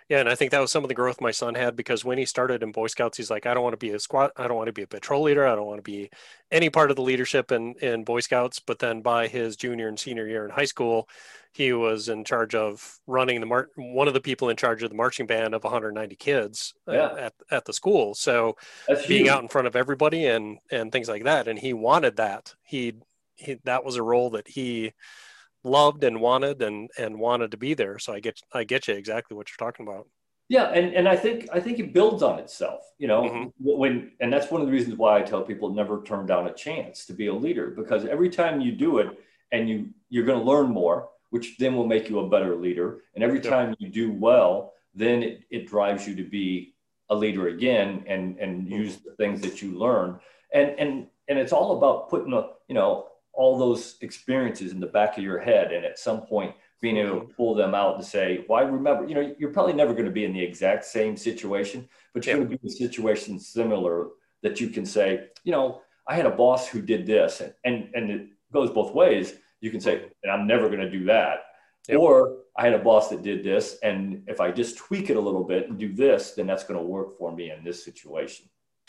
Yeah, and I think that was some of the growth my son had because when he started in Boy Scouts, he's like, I don't want to be a squad, I don't want to be a patrol leader, I don't want to be any part of the leadership in in Boy Scouts. But then by his junior and senior year in high school, he was in charge of running the mar- one of the people in charge of the marching band of 190 kids uh,
Yeah.
at at the school. So
That's
being
huge.
out in front of everybody and and things like that, and he wanted that. He he that was a role that he loved and wanted and and wanted to be there. So I get I get you exactly what you're talking about.
Yeah, and, and I think I think it builds on itself, you know.
Mhm.
When and that's one of the reasons why I tell people never turn down a chance to be a leader because every time you do it and you you're going to learn more, which then will make you a better leader. And every time you do well, then it, it drives you to be a leader again and and use the things that you learn. And and and it's all about putting a you know all those experiences in the back of your head and at some point being able to mm-hmm. pull them out and say, well, remember, you know, you're probably never going to be in the exact same situation, but you're
Yeah.
going to be in a situation similar that you can say, you know, I had a boss who did this and, and, and it goes both ways. You can say, mm-hmm. and I'm never going to do that.
Yep.
Or I had a boss that did this. And if I just tweak it a little bit and do this, then that's going to work for me in this situation.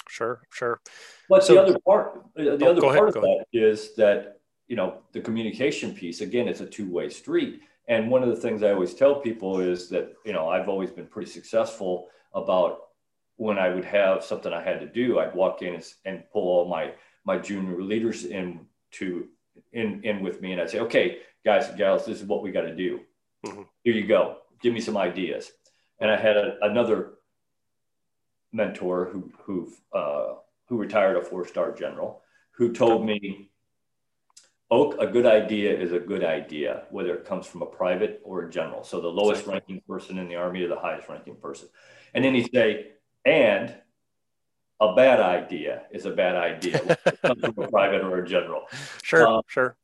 Sure, sure.
But
So-
the other part, uh, the
Oh,
other
go ahead,
part of that is that you know the communication piece. Again, it's a two-way street. And one of the things I always tell people is that you know I've always been pretty successful about when I would have something I had to do, I'd walk in and, and pull all my my junior leaders in to in in with me, and I'd say, okay, guys and gals, this is what we got to do.
Mhm.
Here you go. Give me some ideas. And I had a, another mentor who who uh, who retired a four star general who told me Oak, a good idea is a good idea, whether it comes from a private or a general. So the lowest ranking person in the army to the highest ranking person. And then he'd say, and a bad idea is a bad idea, comes from a private or a general.
Sure,
Uh,
sure.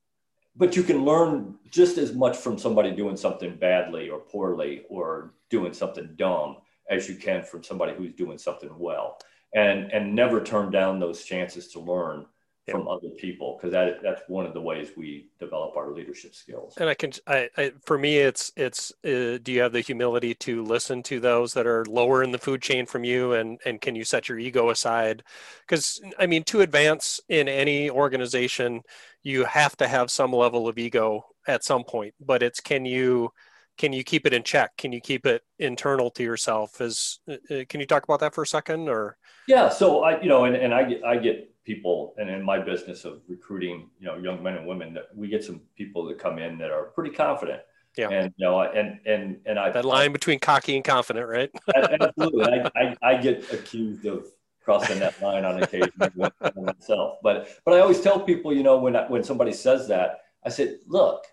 But you can learn just as much from somebody doing something badly or poorly or doing something dumb as you can from somebody who's doing something well. And and never turn down those chances to learn from other people because that that's one of the ways we develop our leadership skills.
And I can, I, I for me, it's it's. Uh, do you have the humility to listen to those that are lower in the food chain from you, and and can you set your ego aside? Because I mean, to advance in any organization, you have to have some level of ego at some point. But it's can you can you keep it in check? Can you keep it internal to yourself? Is uh, uh, can you talk about that for a second or?
Yeah. So I, you know, and, and I get, I get people and in my business of recruiting, you know, young men and women that we get some people that come in that are pretty confident.
Yeah.
And, you know, and, and, and I,
that line between cocky and confident, right?
absolutely. I, I, I get accused of crossing that line on occasion myself. But but I always tell people, you know, when I, when somebody says that, I said, look,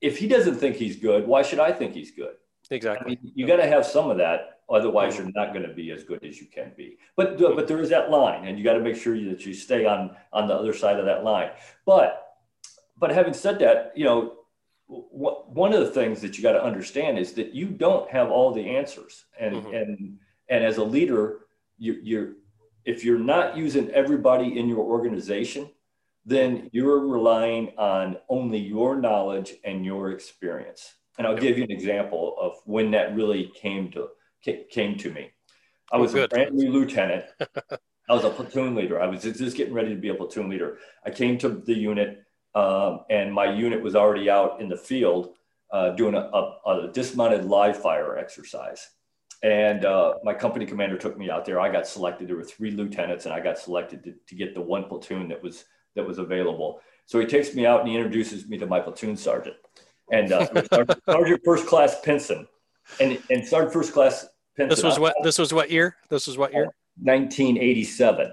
if he doesn't think he's good, why should I think he's good?
Exactly.
I mean, you got to have some of that, otherwise you're not going to be as good as you can be. But but there is that line, and you got to make sure that you stay on on the other side of that line. But but having said that, you know, one of the things that you got to understand is that you don't have all the answers, and mm-hmm. and and as a leader, you, you're if you're not using everybody in your organization, then you're relying on only your knowledge and your experience. And I'll give you an example of when that really came to came to me. I oh, was oh, a brand new lieutenant. I was a platoon leader. I was just getting ready to be a platoon leader. I came to the unit, um, and my unit was already out in the field uh, doing a, a, a dismounted live fire exercise. And uh, my company commander took me out there. I got selected. There were three lieutenants, and I got selected to, to get the one platoon that was that was available. So he takes me out and he introduces me to my platoon sergeant, and uh, Sergeant First Class Pinson, and and Sergeant First Class Pinson.
This was what? This was what year? This was what year?
1987.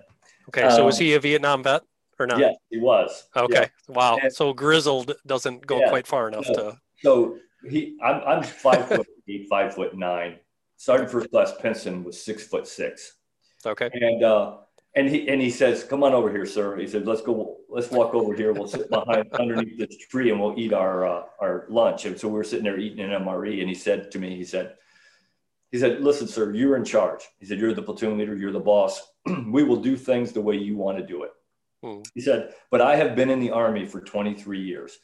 Okay, so was he a Vietnam vet or not?
Yes, he was.
Okay, yeah. wow. And, so grizzled doesn't go yeah, quite far enough to.
So he, I'm, I'm five foot eight, five foot nine. Sergeant First Class Pinson was six foot six.
Okay.
And uh, and he and he says, "Come on over here, sir." He said, "Let's go. Let's walk over here. We'll sit behind underneath this tree and we'll eat our uh, our lunch." And so we are sitting there eating an MRE, and he said to me, he said, he said, "Listen, sir, you're in charge." He said, "You're the platoon leader. You're the boss. we will do things the way you want to do it." Hmm. He said, "But I have been in the army for 23 years.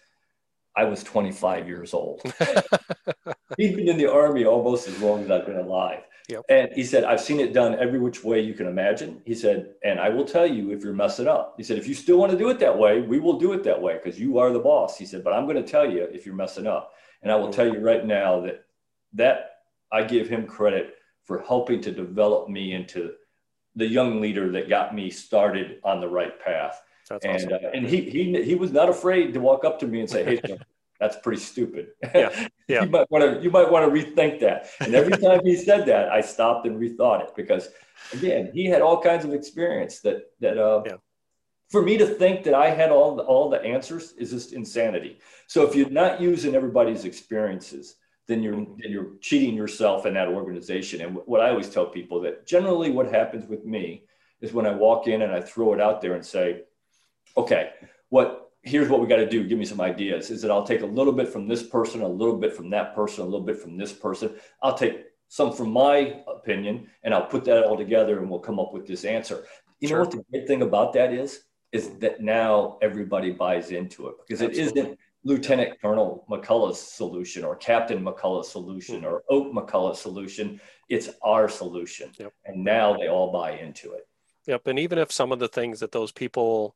I was 25 years old. He'd been in the army almost as long as I've been alive." Yep. And he said, I've seen it done every which way you can imagine. He said, and I will tell you if you're messing up. He said, if you still want to do it that way, we will do it that way because you are the boss. He said, but I'm going to tell you if you're messing up. And I will tell you right now that that I give him credit for helping to develop me into the young leader that got me started on the right path. That's and awesome. uh, and he he he was not afraid to walk up to me and say, "Hey, that's pretty stupid.
Yeah, yeah.
you might want to you might want to rethink that. And every time he said that, I stopped and rethought it because, again, he had all kinds of experience that that uh, yeah. for me to think that I had all the, all the answers is just insanity. So if you're not using everybody's experiences, then you're then you're cheating yourself in that organization. And what I always tell people that generally what happens with me is when I walk in and I throw it out there and say, okay, what here's what we got to do give me some ideas is that i'll take a little bit from this person a little bit from that person a little bit from this person i'll take some from my opinion and i'll put that all together and we'll come up with this answer you sure. know what the great thing about that is is that now everybody buys into it because Absolutely. it isn't lieutenant colonel mcculloch's solution or captain mcculloch's solution mm-hmm. or oak mcculloch's solution it's our solution yep. and now they all buy into it
yep and even if some of the things that those people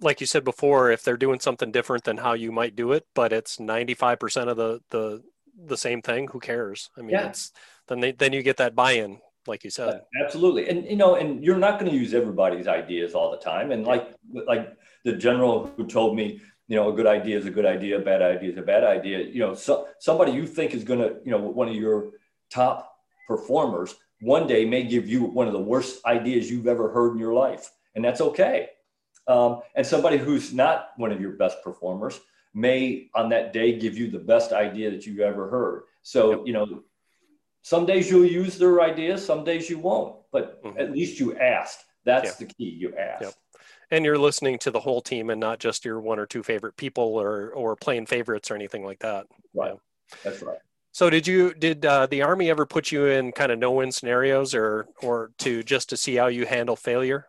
like you said before, if they're doing something different than how you might do it, but it's 95% of the, the, the same thing, who cares? I mean, yeah. it's, then they, then you get that buy-in, like you said.
Absolutely. And, you know, and you're not going to use everybody's ideas all the time. And like, like the general who told me, you know, a good idea is a good idea, a bad idea is a bad idea. You know, so, somebody you think is going to, you know, one of your top performers one day may give you one of the worst ideas you've ever heard in your life. And that's okay um, and somebody who's not one of your best performers may on that day give you the best idea that you've ever heard. So, yep. you know, some days you'll use their ideas, some days you won't, but mm-hmm. at least you asked. That's the key. You asked. Yep.
And you're listening to the whole team and not just your one or two favorite people or, or playing favorites or anything like that.
Right. That's right.
So did you did uh, the army ever put you in kind of no win scenarios or or to just to see how you handle failure?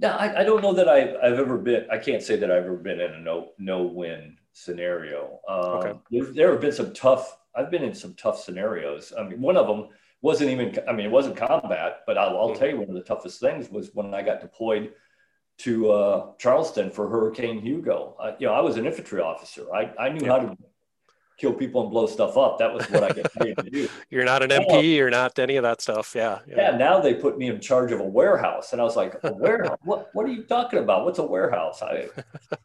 No, I, I don't know that I've, I've ever been. I can't say that I've ever been in a no no win scenario. Um, okay. there, there have been some tough. I've been in some tough scenarios. I mean, one of them wasn't even. I mean, it wasn't combat, but I'll, I'll mm-hmm. tell you one of the toughest things was when I got deployed to uh, Charleston for Hurricane Hugo. I, you know, I was an infantry officer. I, I knew yeah. how to kill people and blow stuff up. That was what I get paid to do.
You're not an MP. You're not any of that stuff. Yeah,
yeah. Yeah. Now they put me in charge of a warehouse, and I was like, a warehouse? what What are you talking about? What's a warehouse? I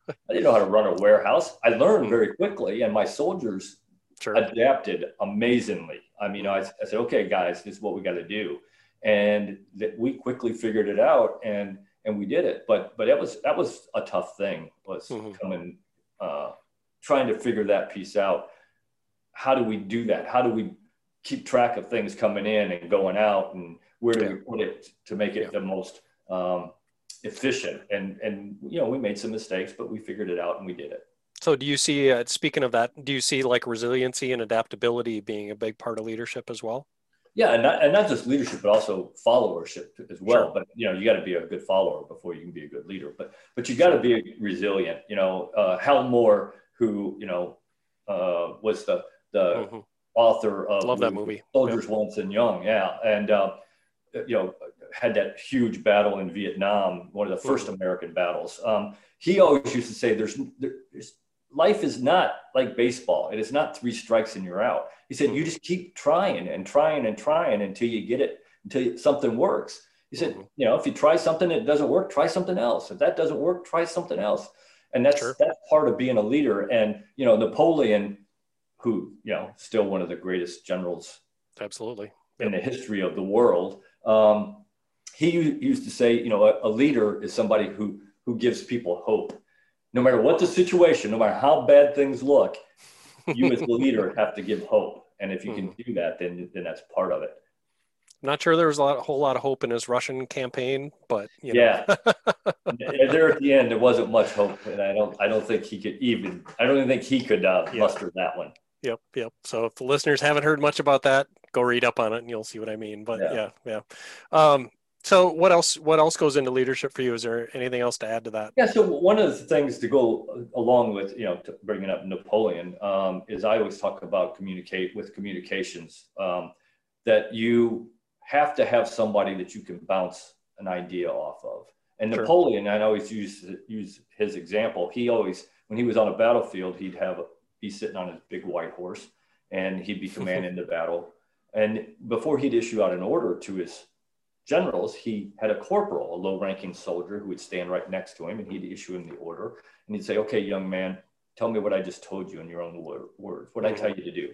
I didn't know how to run a warehouse. I learned very quickly, and my soldiers sure. adapted amazingly. I mean, I, I said, okay, guys, this is what we got to do, and that we quickly figured it out, and and we did it. But but that was that was a tough thing was mm-hmm. coming. Uh, trying to figure that piece out how do we do that? How do we keep track of things coming in and going out, and where do yeah. we put it to make it yeah. the most um, efficient? And and you know, we made some mistakes, but we figured it out and we did it.
So, do you see? Uh, speaking of that, do you see like resiliency and adaptability being a big part of leadership as well?
Yeah, and not, and not just leadership, but also followership as well. Sure. But you know, you got to be a good follower before you can be a good leader. But but you got to be resilient. You know, uh, Hal Moore, who you know uh, was the the mm-hmm. author of
Love that movie.
Soldiers yep. Once and Young. Yeah. And, uh, you know, had that huge battle in Vietnam, one of the 1st mm-hmm. American battles. Um, he always used to say, there's, there's, life is not like baseball. It is not three strikes and you're out. He said, mm-hmm. you just keep trying and trying and trying until you get it, until something works. He said, mm-hmm. you know, if you try something that doesn't work, try something else. If that doesn't work, try something else. And that's sure. that's part of being a leader. And you know, Napoleon who you know still one of the greatest generals
absolutely
yep. in the history of the world um, he used to say you know a, a, leader is somebody who who gives people hope no matter what the situation no matter how bad things look you as the leader have to give hope and if you can hmm. do that then then that's part of it
not sure there was a, lot, a whole lot of hope in his Russian campaign, but
you know. yeah, there at the end there wasn't much hope, and I don't I don't think he could even I don't even think he could uh, yeah. muster that one.
Yep, yep. So if the listeners haven't heard much about that, go read up on it and you'll see what I mean. But yeah, yeah. yeah. Um, so what else? What else goes into leadership for you? Is there anything else to add to that?
Yeah. So one of the things to go along with, you know, bringing up Napoleon um, is I always talk about communicate with communications um, that you have to have somebody that you can bounce an idea off of. And sure. Napoleon, I always use use his example. He always, when he was on a battlefield, he'd have be sitting on his big white horse and he'd be commanding the battle. And before he'd issue out an order to his generals, he had a corporal, a low ranking soldier who would stand right next to him and he'd issue him the order. And he'd say, Okay, young man, tell me what I just told you in your own words, what I tell you to do.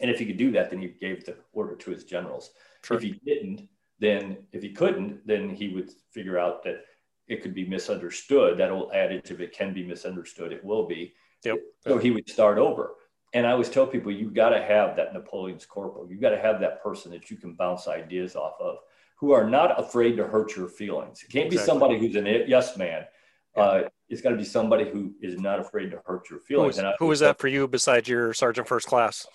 And if he could do that, then he gave the order to his generals. Sure. If he didn't, then if he couldn't, then he would figure out that it could be misunderstood. That old adage, if it can be misunderstood, it will be. Yep. So he would start over. And I always tell people, you got to have that Napoleon's corporal. You got to have that person that you can bounce ideas off of, who are not afraid to hurt your feelings. It can't exactly. be somebody who's an yes man. Yeah. Uh, it's got to be somebody who is not afraid to hurt your feelings.
Who is that for you besides your sergeant first class?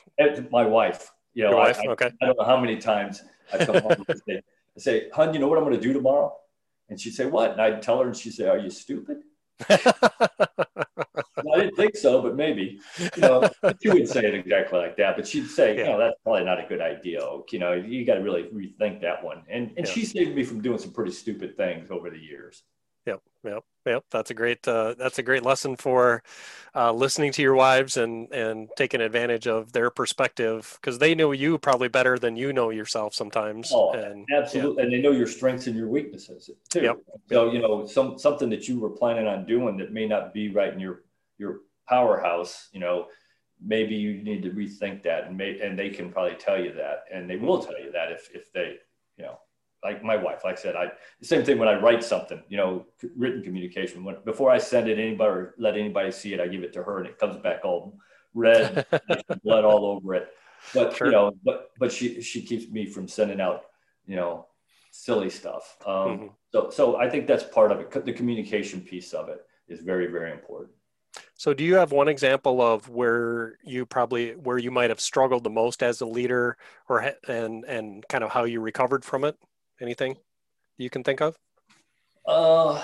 My wife. You know,
your wife?
I,
okay.
I, I, don't know how many times I come home and say, I say, "Hun, you know what I'm going to do tomorrow?" And she'd say, "What?" And I'd tell her, and she'd say, "Are you stupid?" I didn't think so, but maybe. You know, she wouldn't say it exactly like that, but she'd say, yeah. you know, that's probably not a good idea. You know, you got to really rethink that one. And and yeah. she saved me from doing some pretty stupid things over the years.
Yep, yep, yep. That's a great uh, that's a great lesson for uh, listening to your wives and and taking advantage of their perspective because they know you probably better than you know yourself sometimes.
Oh,
and,
absolutely, yeah. and they know your strengths and your weaknesses too. Yep. So you know, some something that you were planning on doing that may not be right in your your powerhouse. You know, maybe you need to rethink that, and may, and they can probably tell you that, and they will tell you that if if they you know like my wife, like I said, I the same thing when I write something, you know, written communication. When before I send it anybody or let anybody see it, I give it to her and it comes back all red, blood all over it. But sure. you know, but but she she keeps me from sending out, you know, silly stuff. Um, mm-hmm. So so I think that's part of it. The communication piece of it is very very important.
So do you have one example of where you probably where you might have struggled the most as a leader or and and kind of how you recovered from it? Anything you can think of?
Uh,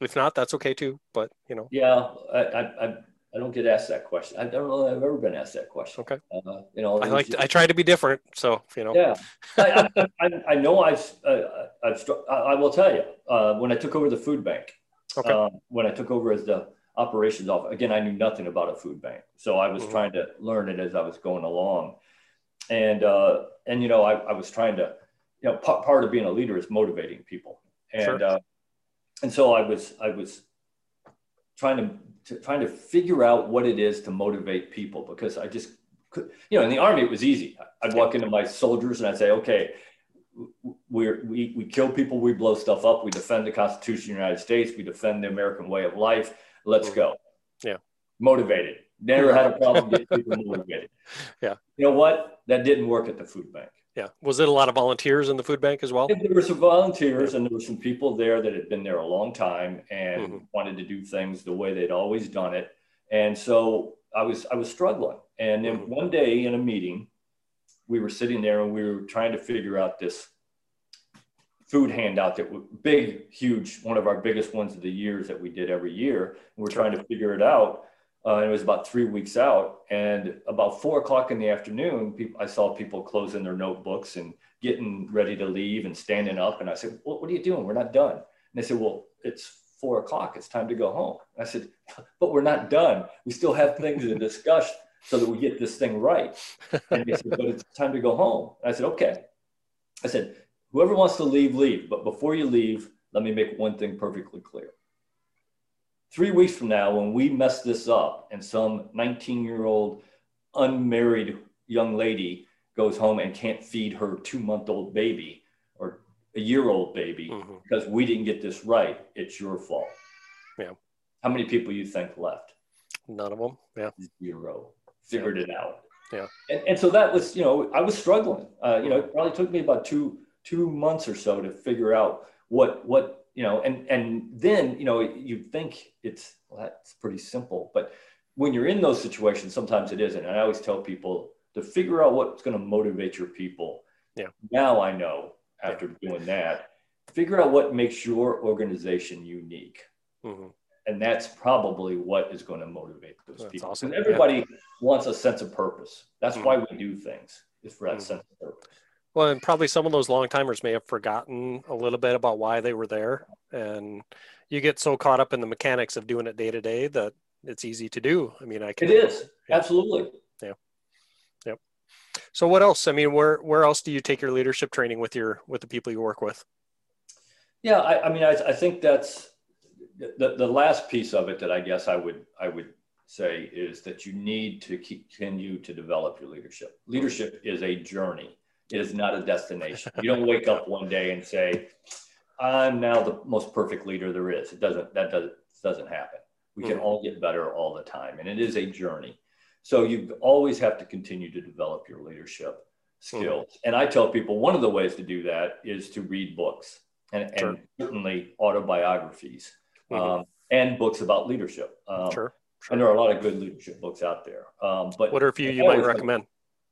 if not, that's okay too. But you know.
Yeah, I, I, I don't get asked that question. I don't know. That I've ever been asked that question.
Okay.
Uh, you know,
I like. To, I try to be different, so you know.
Yeah, I, I, I, know I've. Uh, I've. I will tell you. Uh, when I took over the food bank. Okay. Uh, when I took over as the operations office. Again, I knew nothing about a food bank, so I was mm-hmm. trying to learn it as I was going along. And uh, and you know, I, I was trying to, you know, p- part of being a leader is motivating people, and sure. uh, and so I was I was trying to, to trying to figure out what it is to motivate people because I just could, you know, in the army it was easy. I'd walk into my soldiers and I'd say, okay, we're, we, we kill people, we blow stuff up, we defend the Constitution of the United States, we defend the American way of life. Let's go.
Yeah.
Motivated. Never had a problem getting people motivated.
Yeah.
You know what? That didn't work at the food bank.
Yeah. Was it a lot of volunteers in the food bank as well?
There were some volunteers and there were some people there that had been there a long time and mm-hmm. wanted to do things the way they'd always done it. And so I was I was struggling. And then mm-hmm. one day in a meeting, we were sitting there and we were trying to figure out this food handout that was big, huge, one of our biggest ones of the years that we did every year. And we're trying to figure it out. Uh, and it was about three weeks out. And about four o'clock in the afternoon, people, I saw people closing their notebooks and getting ready to leave and standing up. And I said, well, What are you doing? We're not done. And they said, Well, it's four o'clock. It's time to go home. And I said, But we're not done. We still have things to discuss so that we get this thing right. And they said, But it's time to go home. And I said, Okay. I said, Whoever wants to leave, leave. But before you leave, let me make one thing perfectly clear three weeks from now, when we mess this up and some 19 year old unmarried young lady goes home and can't feed her two month old baby or a year old baby mm-hmm. because we didn't get this right, it's your fault.
Yeah.
How many people you think left?
None of them. Yeah.
Zero. Figured
yeah.
it out.
Yeah.
And, and so that was, you know, I was struggling. Uh, you know, it probably took me about two two months or so to figure out what what you know, and and then you know you think it's well, that's pretty simple, but when you're in those situations, sometimes it isn't. And I always tell people to figure out what's going to motivate your people.
Yeah.
Now I know after yeah. doing that, figure out what makes your organization unique. Mm-hmm. And that's probably what is going to motivate those that's people. Awesome. And everybody yeah. wants a sense of purpose. That's mm-hmm. why we do things, is for that mm-hmm. sense of purpose.
Well, and probably some of those long timers may have forgotten a little bit about why they were there. And you get so caught up in the mechanics of doing it day to day that it's easy to do. I mean, I can.
It is yeah. absolutely.
Yeah. Yep. So what else? I mean, where where else do you take your leadership training with your with the people you work with?
Yeah, I, I mean, I, I think that's the, the last piece of it that I guess I would I would say is that you need to continue to develop your leadership. Leadership is a journey. It is not a destination. You don't wake up one day and say, I'm now the most perfect leader there is. It doesn't, that doesn't, doesn't happen. We can hmm. all get better all the time. And it is a journey. So you always have to continue to develop your leadership skills. Mm. And I tell people one of the ways to do that is to read books and, sure. and certainly autobiographies mm-hmm. um, and books about leadership. Um,
sure.
sure. And there are a lot of good leadership books out there. Um, but
what are a few you might recommend?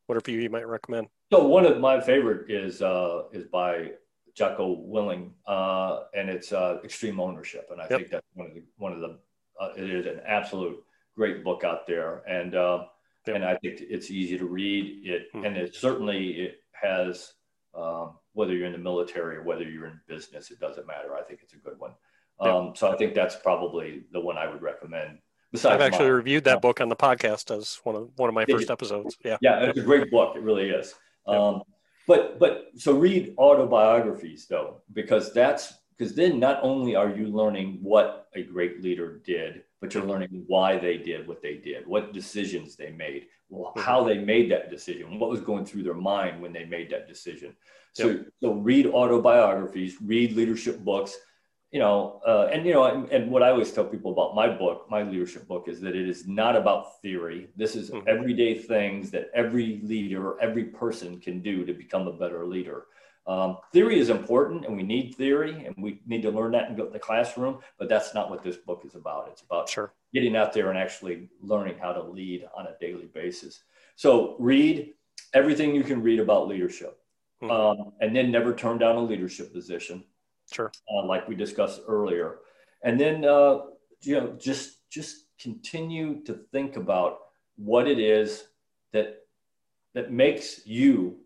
What are a few you might recommend?
So one of my favorite is uh, is by Jocko Willink, uh, and it's uh, Extreme Ownership, and I yep. think that's one of the one of the uh, it is an absolute great book out there, and uh, yep. and I think it's easy to read it, mm-hmm. and it certainly it has um, whether you're in the military or whether you're in business, it doesn't matter. I think it's a good one. Um, yep. So I think that's probably the one I would recommend.
Besides I've actually mine. reviewed that book on the podcast as one of one of my first episodes. Yeah,
yeah, it's a great book. It really is. Um, but but so read autobiographies though, because that's because then not only are you learning what a great leader did, but you're learning why they did what they did, what decisions they made, well, mm-hmm. how they made that decision, what was going through their mind when they made that decision. So, yep. so read autobiographies, read leadership books, you know, uh, and you know, and, and, what I always tell people about my book, my leadership book, is that it is not about theory. This is mm-hmm. everyday things that every leader, every person can do to become a better leader. Um, theory is important, and we need theory, and we need to learn that in the classroom. But that's not what this book is about. It's about
sure.
getting out there and actually learning how to lead on a daily basis. So read everything you can read about leadership, mm-hmm. um, and then never turn down a leadership position
Sure.
Uh, like we discussed earlier. And then, uh, you know, just, just continue to think about what it is that, that makes you,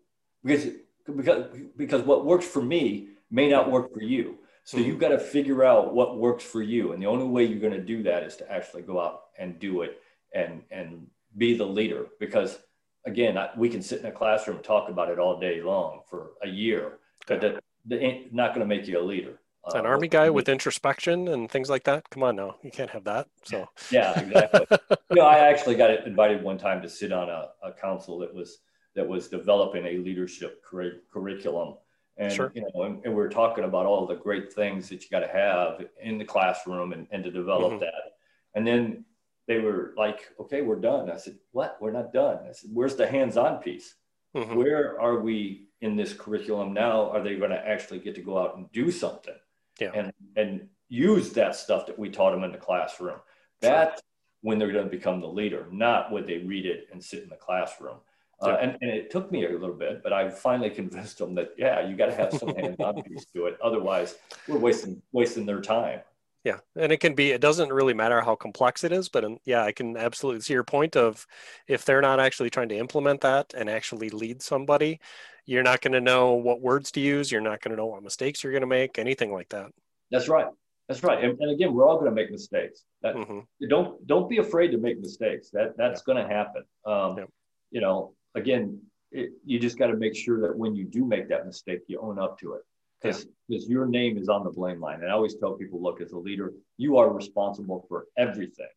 because, because, because what works for me may not work for you. So mm-hmm. you've got to figure out what works for you. And the only way you're going to do that is to actually go out and do it and, and be the leader. Because again, I, we can sit in a classroom and talk about it all day long for a year, that ain't not going to make you a leader.
Uh, an army guy with introspection and things like that. Come on now, you can't have that. So
yeah, exactly. you know, I actually got invited one time to sit on a, a council that was that was developing a leadership cur- curriculum, and sure. you know, and, and, we are talking about all the great things that you got to have in the classroom and, and to develop mm-hmm. that. And then they were like, "Okay, we're done." I said, "What? We're not done." I said, "Where's the hands-on piece? Mm-hmm. Where are we in this curriculum now? Are they going to actually get to go out and do something?" yeah. and and use that stuff that we taught them in the classroom. That's sure. when they're going to become the leader, not when they read it and sit in the classroom. Uh, and, and it took me a little bit, but I finally convinced them that yeah, you got to have some hands-on piece to it. Otherwise, we're wasting wasting their time.
Yeah, and it can be. It doesn't really matter how complex it is, but um, yeah, I can absolutely see your point of if they're not actually trying to implement that and actually lead somebody, you're not going to know what words to use. You're not going to know what mistakes you're going to make, anything like that.
That's right. That's right. And, and again, we're all going to make mistakes. That, mm-hmm. Don't don't be afraid to make mistakes. That that's yeah. going to happen. Um, yeah. You know, again, it, you just got to make sure that when you do make that mistake, you own up to it because yeah. your name is on the blame line. And I always tell people, look, as a leader, you are responsible for everything,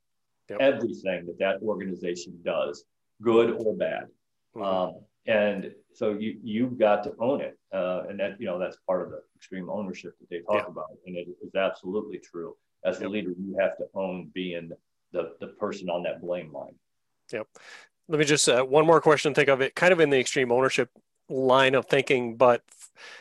yep. everything that that organization does, good or bad. Mm-hmm. Um, and so you you've got to own it, uh, and that you know that's part of the extreme ownership that they talk yeah. about, and it is absolutely true. As a leader, you have to own being the the person on that blame line.
Yep. Let me just uh, one more question. Think of it kind of in the extreme ownership line of thinking, but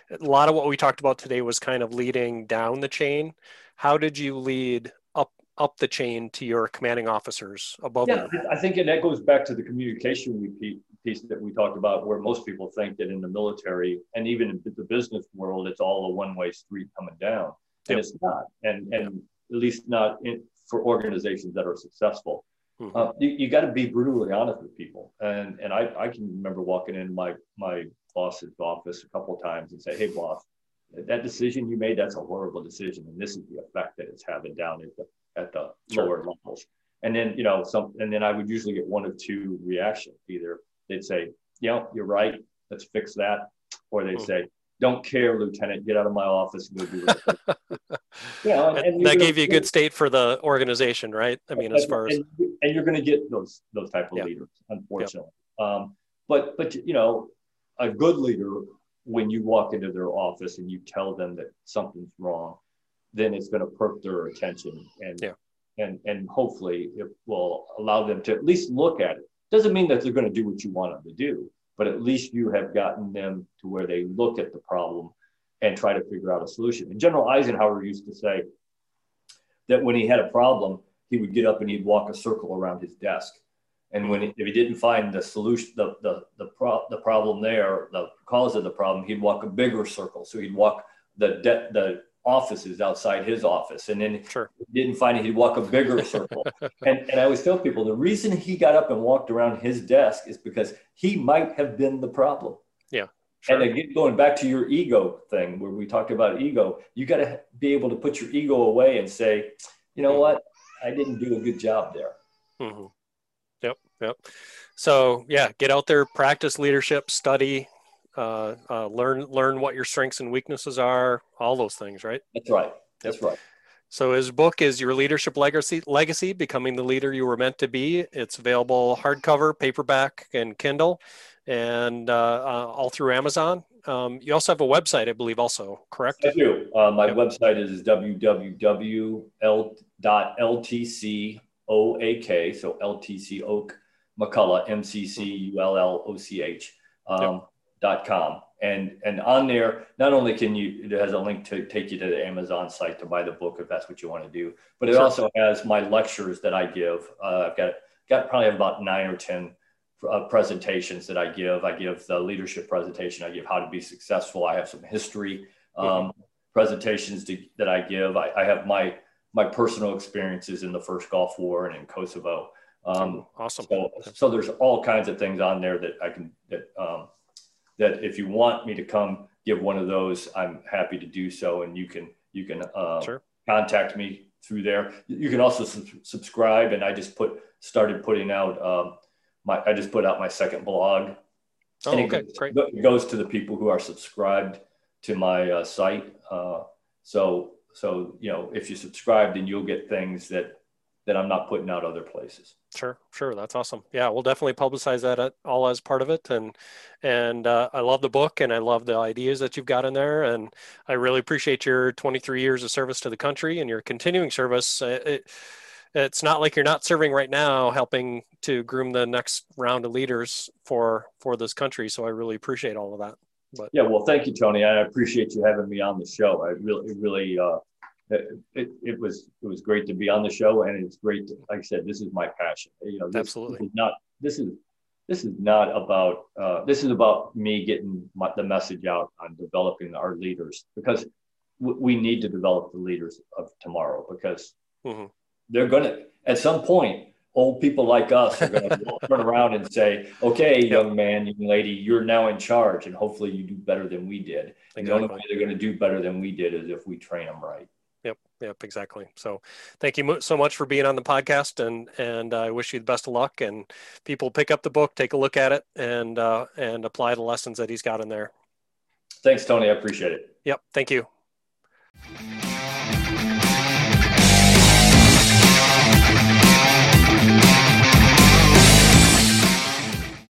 a lot of what we talked about today was kind of leading down the chain. How did you lead up up the chain to your commanding officers above?
Yeah, I think and that goes back to the communication piece that we talked about, where most people think that in the military and even in the business world, it's all a one way street coming down, and yep. it's not, and and at least not in, for organizations that are successful. Mm-hmm. Uh, you, you got to be brutally honest with people, and and I, I can remember walking in my my boss's office a couple of times and say, "Hey, boss, that decision you made that's a horrible decision, and this is the effect that it's having down at the at the sure. lower levels." And then you know some, and then I would usually get one of two reactions: either they'd say, "Yeah, you're right. Let's fix that," or they'd mm-hmm. say, "Don't care, Lieutenant. Get out of my office and go do it."
you and, and that gave you a good state for the organization, right? I mean, as far as
and, you're going to get those those type of leaders, unfortunately. Um, but but you know, a good leader, when you walk into their office and you tell them that something's wrong, then it's going to perk their attention and yeah. and and hopefully it will allow them to at least look at it. Doesn't mean that they're going to do what you want them to do, but at least you have gotten them to where they look at the problem and try to figure out a solution. And General Eisenhower used to say that when he had a problem, he would get up and he'd walk a circle around his desk. And when he, if he didn't find the solution, the the the, pro, the problem there, the cause of the problem, he'd walk a bigger circle. So he'd walk the de- the offices outside his office, and then sure. didn't find it, he'd walk a bigger circle. and and I always tell people the reason he got up and walked around his desk is because he might have been the problem.
Yeah.
Sure. And again, going back to your ego thing, where we talked about ego, you got to be able to put your ego away and say, you know mm-hmm. what, I didn't do a good job there.
Mm-hmm. Yep, yep. So yeah, get out there, practice leadership, study, uh, uh, learn learn what your strengths and weaknesses are, all those things, right?
That's right. That's right.
So his book is Your Leadership Legacy, Legacy, Becoming the Leader You Were Meant to Be. It's available hardcover, paperback, and Kindle and uh, uh, all through Amazon. Um, you also have a website, I believe, also, correct?
I do. Uh, my yep. website is www.ltcoak, so LTC Oak McCulloch, M C C U L L O C H, um, yep. dot com. And, and on there, not only can you, it has a link to take you to the Amazon site to buy the book if that's what you want to do, but it sure. also has my lectures that I give. Uh, I've got, got probably about nine or 10 uh, presentations that I give. I give the leadership presentation. I give how to be successful. I have some history um, mm-hmm. presentations to, that I give. I, I, have my my personal experiences in the first Gulf War and in Kosovo.
Um, awesome.
So, so, there's all kinds of things on there that I can that um, that if you want me to come give one of those, I'm happy to do so. And you can You can uh, sure. contact me through there. You can also su- subscribe, and I just put started putting out um, my. I just put out my second blog.
Oh, and it okay,
goes,
great.
It goes to the people who are subscribed to my uh, site. Uh, so so you know, if you subscribe, then you'll get things that that I'm not putting out other places.
Sure, sure, that's awesome. Yeah, we'll definitely publicize that all as part of it, and and uh, I love the book and I love the ideas that you've got in there, and I really appreciate your 23 years of service to the country and your continuing service. Uh, it, it's not like you're not serving right now, helping to groom the next round of leaders for for this country. So I really appreciate all of that.
But yeah, well, thank you, Tony. I appreciate you having me on the show. I really, really. Uh, it, it, was it was great to be on the show, and it's great. To, like I said, this is my passion. You know, this,
absolutely
this is not this is this is not about uh, this is about me getting my, the message out on developing our leaders because w- we need to develop the leaders of tomorrow because mm-hmm. They're going to at some point old people like us are going to turn around and say okay young man young lady you're now in charge and hopefully you do better than we did exactly. and the only way they're going to do better than we did is if we train them right
Yep. Yep. Exactly. So thank you so much for being on the podcast and, and I wish you the best of luck and people pick up the book, take a look at it and, uh, and apply the lessons that he's got in there.
Thanks, Tony. I appreciate it.
Yep. Thank you.